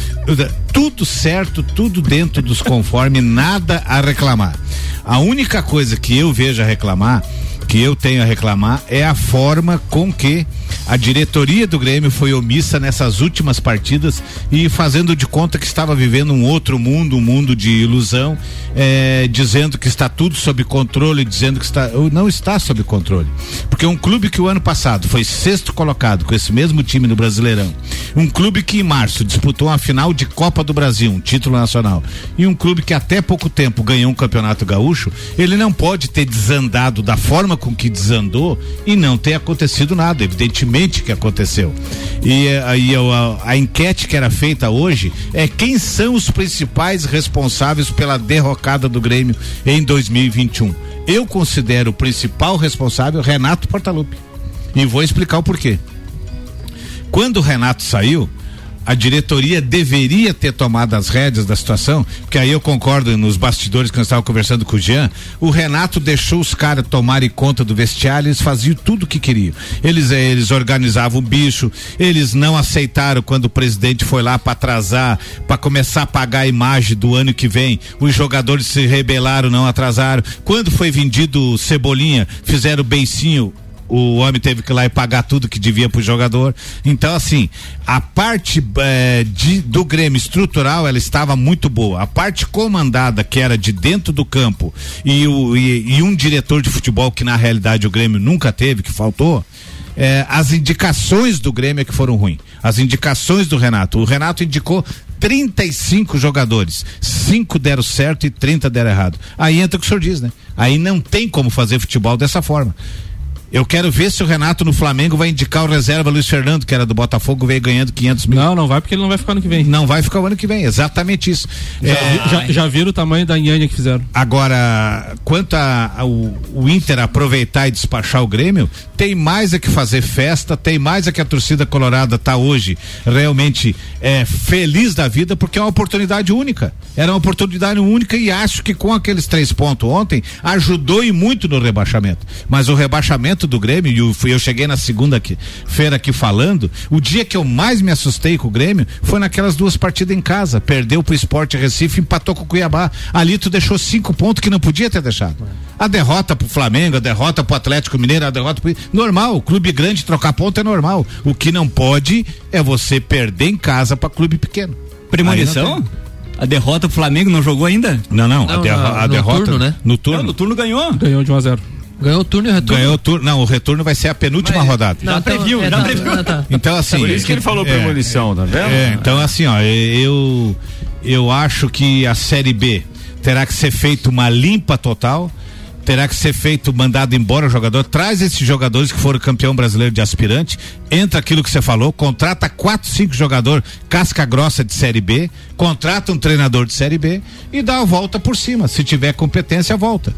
Tudo certo, tudo dentro dos conformes, nada a reclamar. A única coisa que eu vejo a reclamar que eu tenho a reclamar é a forma com que a diretoria do Grêmio foi omissa nessas últimas partidas e fazendo de conta que estava vivendo um outro mundo, um mundo de ilusão, eh, dizendo que está tudo sob controle, dizendo que está não está sob controle, porque um clube que o ano passado foi sexto colocado com esse mesmo time no Brasileirão, um clube que em março disputou uma final de Copa do Brasil, um título nacional, e um clube que até pouco tempo ganhou um campeonato gaúcho, ele não pode ter desandado da forma com que desandou e não ter acontecido nada. Evidentemente que aconteceu. E eh, aí a, a enquete que era feita hoje é quem são os principais responsáveis pela derrocada do Grêmio em 2021. Eu considero o principal responsável Renato Portaluppi. E vou explicar o porquê. Quando o Renato saiu, a diretoria deveria ter tomado as rédeas da situação, porque aí eu concordo nos bastidores que nós estávamos conversando com o Jean, o Renato deixou os caras tomarem conta do vestiário, eles faziam tudo o que queriam. Eles, eh, eles organizavam o bicho, eles não aceitaram quando o presidente foi lá para atrasar, para começar a pagar a imagem do ano que vem. Os jogadores se rebelaram, não atrasaram. Quando foi vendido Cebolinha, fizeram o beicinho, o homem teve que ir lá e pagar tudo que devia pro jogador. Então, assim, a parte eh, de, do Grêmio estrutural, ela estava muito boa. A parte comandada, que era de dentro do campo, e, o, e, e um diretor de futebol que na realidade o Grêmio nunca teve, que faltou. eh, as indicações do Grêmio é que foram ruins. As indicações do Renato. O Renato indicou 35 jogadores. Cinco deram certo e 30 deram errado. Aí entra o que o senhor diz, né? Aí não tem como fazer futebol dessa forma. Eu quero ver se o Renato no Flamengo vai indicar o reserva Luiz Fernando, que era do Botafogo, veio ganhando 500 mil. Não, não vai porque ele não vai ficar ano que vem. Não vai ficar o ano que vem, exatamente isso. Já, É, já, já viram o tamanho da nhanha que fizeram? Agora, quanto a- ao o Inter aproveitar e despachar o Grêmio, tem mais a que fazer festa, tem mais a que a torcida colorada tá hoje realmente é, feliz da vida, porque é uma oportunidade única. Era uma oportunidade única e acho que com aqueles três pontos ontem ajudou e muito no rebaixamento. Mas o rebaixamento do Grêmio, e eu, fui- eu cheguei na segunda-feira aqui falando, o dia que eu mais me assustei com o Grêmio foi naquelas duas partidas em casa. Perdeu pro Esporte Recife, empatou com o Cuiabá. Ali tu deixou cinco pontos que não podia ter deixado. A derrota pro Flamengo, a derrota pro Atlético Mineiro, a derrota pro. Normal, o clube grande trocar ponto é normal. O que não pode é você perder em casa pra clube pequeno. Premonição? Não. A derrota pro Flamengo não jogou ainda? Não, não, a, derro- a derrota no turno. Não, no turno ganhou. Ganhou de 1 a 0 Ganhou o turno e o retorno. Ganhou o turno. Não, o retorno vai ser a penúltima rodada. Já então, previu, é, já previu. tá. Então assim. Por isso que ele falou é, premonição, tá vendo? É, então assim, ó, eu eu acho que a série B terá que ser feita uma limpa total. Terá que ser feito, mandado embora o jogador. Traz esses jogadores que foram campeão brasileiro de aspirante. Entra aquilo que você falou. Contrata quatro, cinco jogadores casca grossa de série B. Contrata um treinador de série B e dá a volta por cima. Se tiver competência, volta.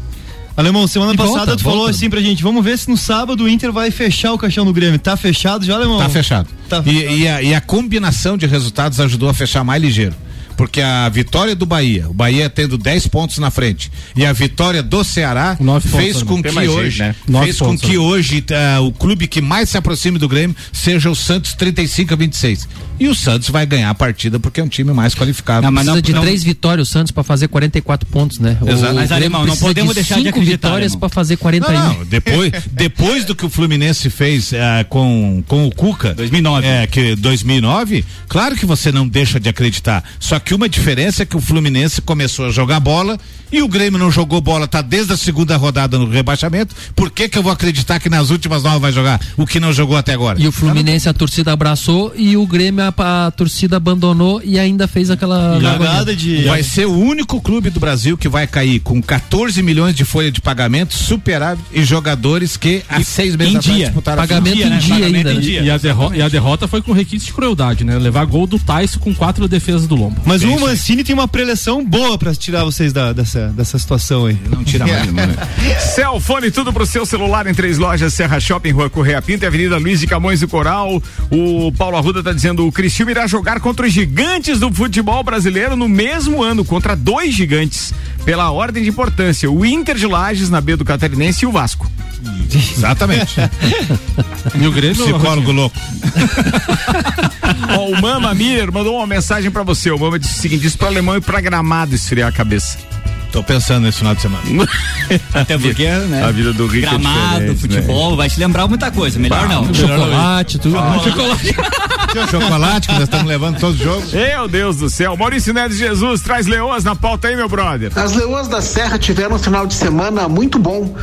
Alemão, semana E passada volta, tu falou volta. assim pra gente, vamos ver se no sábado o Inter vai fechar o caixão do Grêmio. Tá fechado já, Alemão? Tá fechado. Tá E, e a, e a combinação de resultados ajudou a fechar mais ligeiro. Porque a vitória do Bahia, o Bahia tendo 10 pontos na frente, e a vitória do Ceará Nove fez pontos, com né? que Tem mais hoje, jeito, né? Fez com pontos, que né? hoje ah, o clube que mais se aproxime do Grêmio seja o Santos 35 a 26. E o Santos vai ganhar a partida porque é um time mais qualificado. Precisa de três vitórias o Santos pra fazer 44 pontos, né? O Exato. Mas, Alemão, não podemos deixar de cinco acreditar, vitórias pra fazer 41. Não, não, depois, depois do que o Fluminense fez ah, com, com o Cuca. 2009. É, que 2009, claro que você não deixa de acreditar. Só que uma diferença é que o Fluminense começou a jogar bola e o Grêmio não jogou bola, tá desde a segunda rodada no rebaixamento. Por que que eu vou acreditar que nas últimas nove vai jogar o que não jogou até agora? E o Fluminense a torcida abraçou e o Grêmio a, a torcida abandonou e ainda fez aquela Jogada de. Vai ser o único clube do Brasil que vai cair com 14 milhões de folha de pagamento, superávit e jogadores que há seis meses em atrás dia. disputaram Pagamento em dia Pagamento ainda. em né? dia. E a, derro- e a derrota foi com requinte de crueldade, né? Levar gol do Tyson com quatro defesas do Lombo. Mas o Mancini tem uma preleção boa pra tirar vocês da- dessa, dessa situação aí. Não tira mais, mano. Celfone, tudo pro seu celular em três lojas, Serra Shopping, Rua Correia Pinto e Avenida Luiz de Camões do Coral. O Paulo Arruda tá dizendo, o Cristiano irá jogar contra os gigantes do futebol brasileiro no mesmo ano, contra dois gigantes, pela ordem de importância, o Inter de Lages na B do Catarinense e o Vasco. Exatamente. E o Grêmio. Psicólogo louco. Ó, o Mama Mir mandou uma mensagem pra você. O Mama disse o seguinte: disse pro alemão e pra gramado esfriar a cabeça. Tô pensando nesse final de semana. Até porque, né? A vida do Rico é Gramado, diferente, futebol, vai te lembrar muita coisa. Melhor não. Chocolate, tudo. Chocolate. Chocolate que nós estamos levando todos os jogos. Meu Deus do céu. Maurício Neves Jesus traz leoas na pauta aí, meu brother. As Leoas da Serra tiveram um final de semana muito bom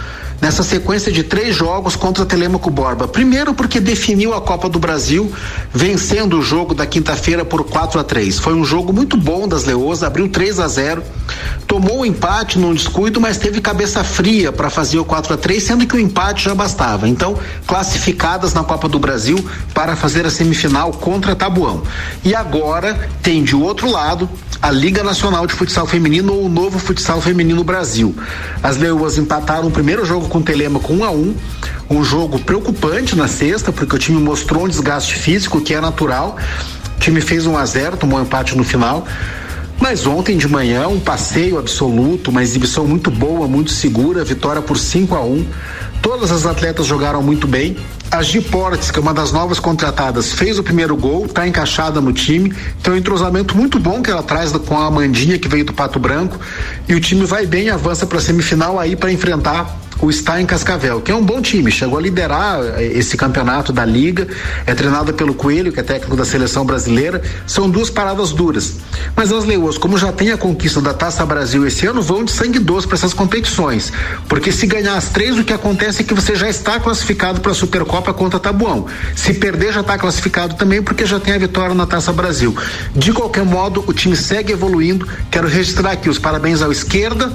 nessa sequência de três jogos contra Telemaco Borba. Primeiro porque definiu a Copa do Brasil, vencendo o jogo da quinta-feira por 4 a 3 Foi um jogo muito bom das Leoas, abriu 3 a 0 tomou o empate num descuido, mas teve cabeça fria para fazer o 4 a 3 sendo que o empate já bastava. Então, classificadas na Copa do Brasil para fazer a semifinal contra Tabuão. E agora tem de outro lado a Liga Nacional de Futsal Feminino ou o Novo Futsal Feminino Brasil. As Leoas empataram o primeiro jogo com o Telemaco 1 a 1 um jogo preocupante na sexta, porque o time mostrou um desgaste físico que é natural. O time fez 1 a 0 tomou um empate no final. Mas ontem de manhã, um passeio absoluto, uma exibição muito boa, muito segura, vitória por 5 a 1 Todas as atletas jogaram muito bem. A Gi Portes, que é uma das novas contratadas, fez o primeiro gol, está encaixada no time. Tem um entrosamento muito bom que ela traz com a Amandinha, que veio do Pato Branco. E o time vai bem, avança para a semifinal aí para enfrentar o em Cascavel, que é um bom time, chegou a liderar eh, esse campeonato da liga, é treinada pelo Coelho, que é técnico da seleção brasileira. São duas paradas duras. Mas as leoas, como já tem a conquista da Taça Brasil esse ano, vão de sangue doce para essas competições. Porque se ganhar as três, o que acontece é que você já está classificado para a Supercopa contra Tabuão. Se perder, já está classificado também, porque já tem a vitória na Taça Brasil. De qualquer modo, o time segue evoluindo. Quero registrar aqui os parabéns ao esquerda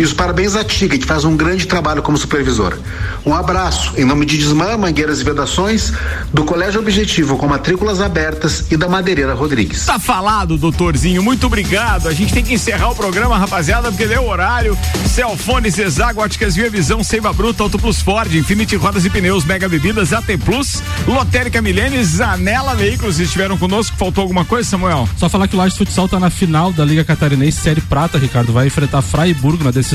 e os parabéns à Tiga, que faz um grande trabalho como supervisora. Um abraço em nome de Desmã, Mangueiras e Vedações, do Colégio Objetivo com matrículas abertas e da Madeireira Rodrigues. Tá falado, doutorzinho. Muito obrigado. A gente tem que encerrar o programa, rapaziada, porque deu horário. Celfone, Zezago, Óticas Via Visão, Seiva Bruta, Auto Plus Ford, Infinity Rodas e Pneus, Mega Bebidas, AT Plus, Lotérica Milênios, Zanela Veículos estiveram conosco. Faltou alguma coisa, Samuel? Só falar que o Lages Futsal tá na final da Liga Catarinense Série Prata, Ricardo. Vai enfrentar Freiburg na decisão.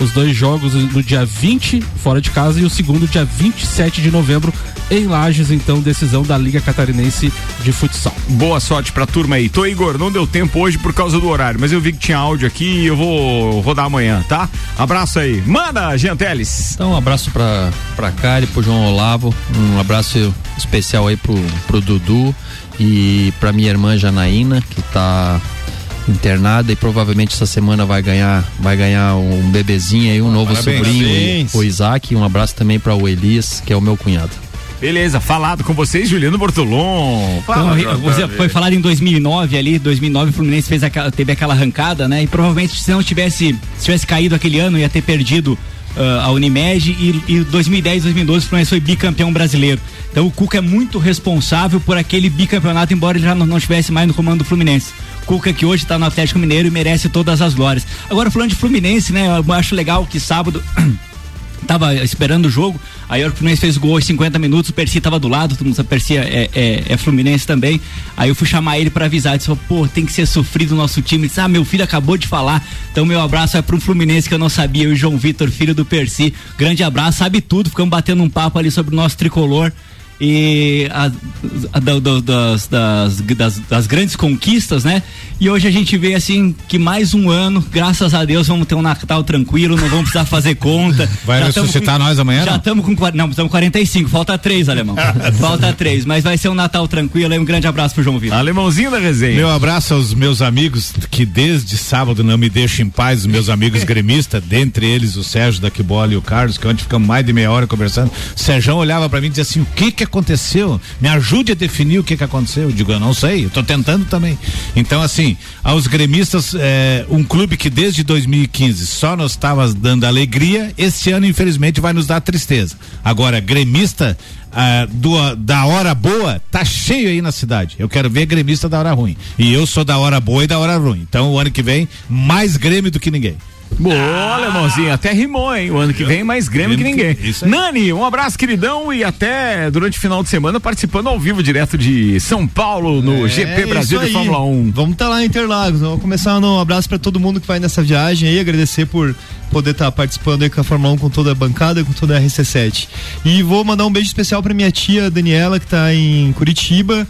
Os dois jogos no dia 20, fora de casa, e o segundo dia 27 de novembro, em Lages, então, decisão da Liga Catarinense de Futsal. Boa sorte pra turma aí. Tô Igor, não deu tempo hoje por causa do horário, mas eu vi que tinha áudio aqui e eu vou rodar amanhã, tá? Abraço aí. Manda, Genteles. Então, um abraço pra, pra Kari, pro João Olavo, um abraço especial aí pro, pro Dudu e pra minha irmã Janaína, que tá internada e provavelmente essa semana vai ganhar vai ganhar um bebezinho aí, um novo parabéns. sobrinho, Parabéns. o Isaac. Um abraço também para o Elias, que é o meu cunhado. Beleza, falado com vocês, Juliano Bortolom. Fala, Então, você foi falado em 2009 ali, 2009 o Fluminense fez aquela, teve aquela arrancada, né? E provavelmente se não tivesse, se tivesse caído aquele ano ia ter perdido ah, a Unimed e, e 2010, 2012 o Fluminense foi bicampeão brasileiro. Então o Cuca é muito responsável por aquele bicampeonato, embora ele já não, não estivesse mais no comando do Fluminense. Cuca que hoje está no Atlético Mineiro e merece todas as glórias. Agora falando de Fluminense, né? Eu acho legal que sábado tava esperando o jogo, aí o Fluminense fez gol aos 50 minutos, o Percy tava do lado, o Percy é, é, é Fluminense também, aí eu fui chamar ele pra avisar, disse, pô, tem que ser sofrido o nosso time, ele disse, ah, meu filho acabou de falar, então meu abraço é pro Fluminense que eu não sabia, e o João Vitor, filho do Percy, grande abraço, sabe tudo, ficamos batendo um papo ali sobre o nosso tricolor, e a- a- da- da- das, das, das- das grandes conquistas, né? E hoje a gente vê assim que mais um ano, graças a Deus, vamos ter um Natal tranquilo, não vamos precisar fazer conta. Vai Já ressuscitar com- nós amanhã, Já não? estamos com não, estamos 45, falta três, alemão. falta três, mas vai ser um Natal tranquilo. Um grande abraço pro João Vitor. Alemãozinho da resenha. Meu abraço aos meus amigos que desde sábado não me deixam em paz, os meus amigos gremistas, dentre eles o Sérgio da Quibola e o Carlos, que ontem ficamos mais de meia hora conversando. O Sérgio olhava pra mim e dizia assim: o que que aconteceu? Me ajude a definir o que que aconteceu. Eu digo, eu não sei, eu tô tentando também. Então, assim, aos gremistas, eh, um clube que desde 2015 só nos estava dando alegria, esse ano, infelizmente, vai nos dar tristeza. Agora, gremista. ah, do- da hora boa tá cheio aí na cidade. Eu quero ver gremista da hora ruim. E eu sou da hora boa e da hora ruim. Então o ano que vem, mais Grêmio do que ninguém. Boa, alemãozinho, até rimou, hein? O ano que vem mais Grêmio que ninguém. Nani, um abraço, queridão, e até durante o final de semana participando ao vivo direto de São Paulo no É, GP Brasil de. Fórmula 1. Vamos estar lá em Interlagos. Vamos começar um abraço para todo mundo que vai nessa viagem aí, agradecer por poder estar participando aí com a Fórmula 1 com toda a bancada, com toda a RC7. E vou mandar um beijo especial para minha tia Daniela que tá em Curitiba.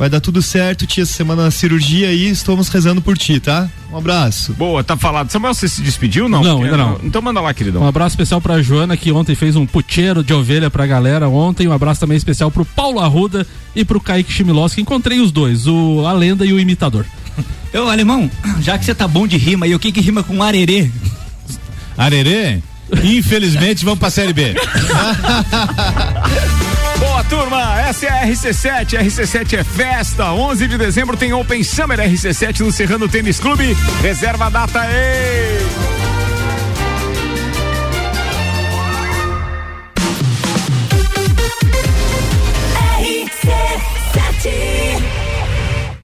Vai dar tudo certo, tia, semana na cirurgia aí, estamos rezando por ti, tá? Um abraço. Boa, tá falado. Samuel, você se despediu não? Não, ainda não. Então manda lá, queridão. Um abraço especial pra Joana, que ontem fez um puteiro de ovelha pra galera ontem. Um abraço também especial pro Paulo Arruda e pro Kaique Chimiloski. Encontrei os dois, o A Lenda e o Imitador. Ô, alemão, já que você tá bom de rima aí, o que que rima com arerê? Arerê? Infelizmente vamos pra Série B. Turma, essa é a RC7, RC7 é festa, 11 de dezembro tem Open Summer RC7 no Serrano Tênis Clube, reserva a data aí.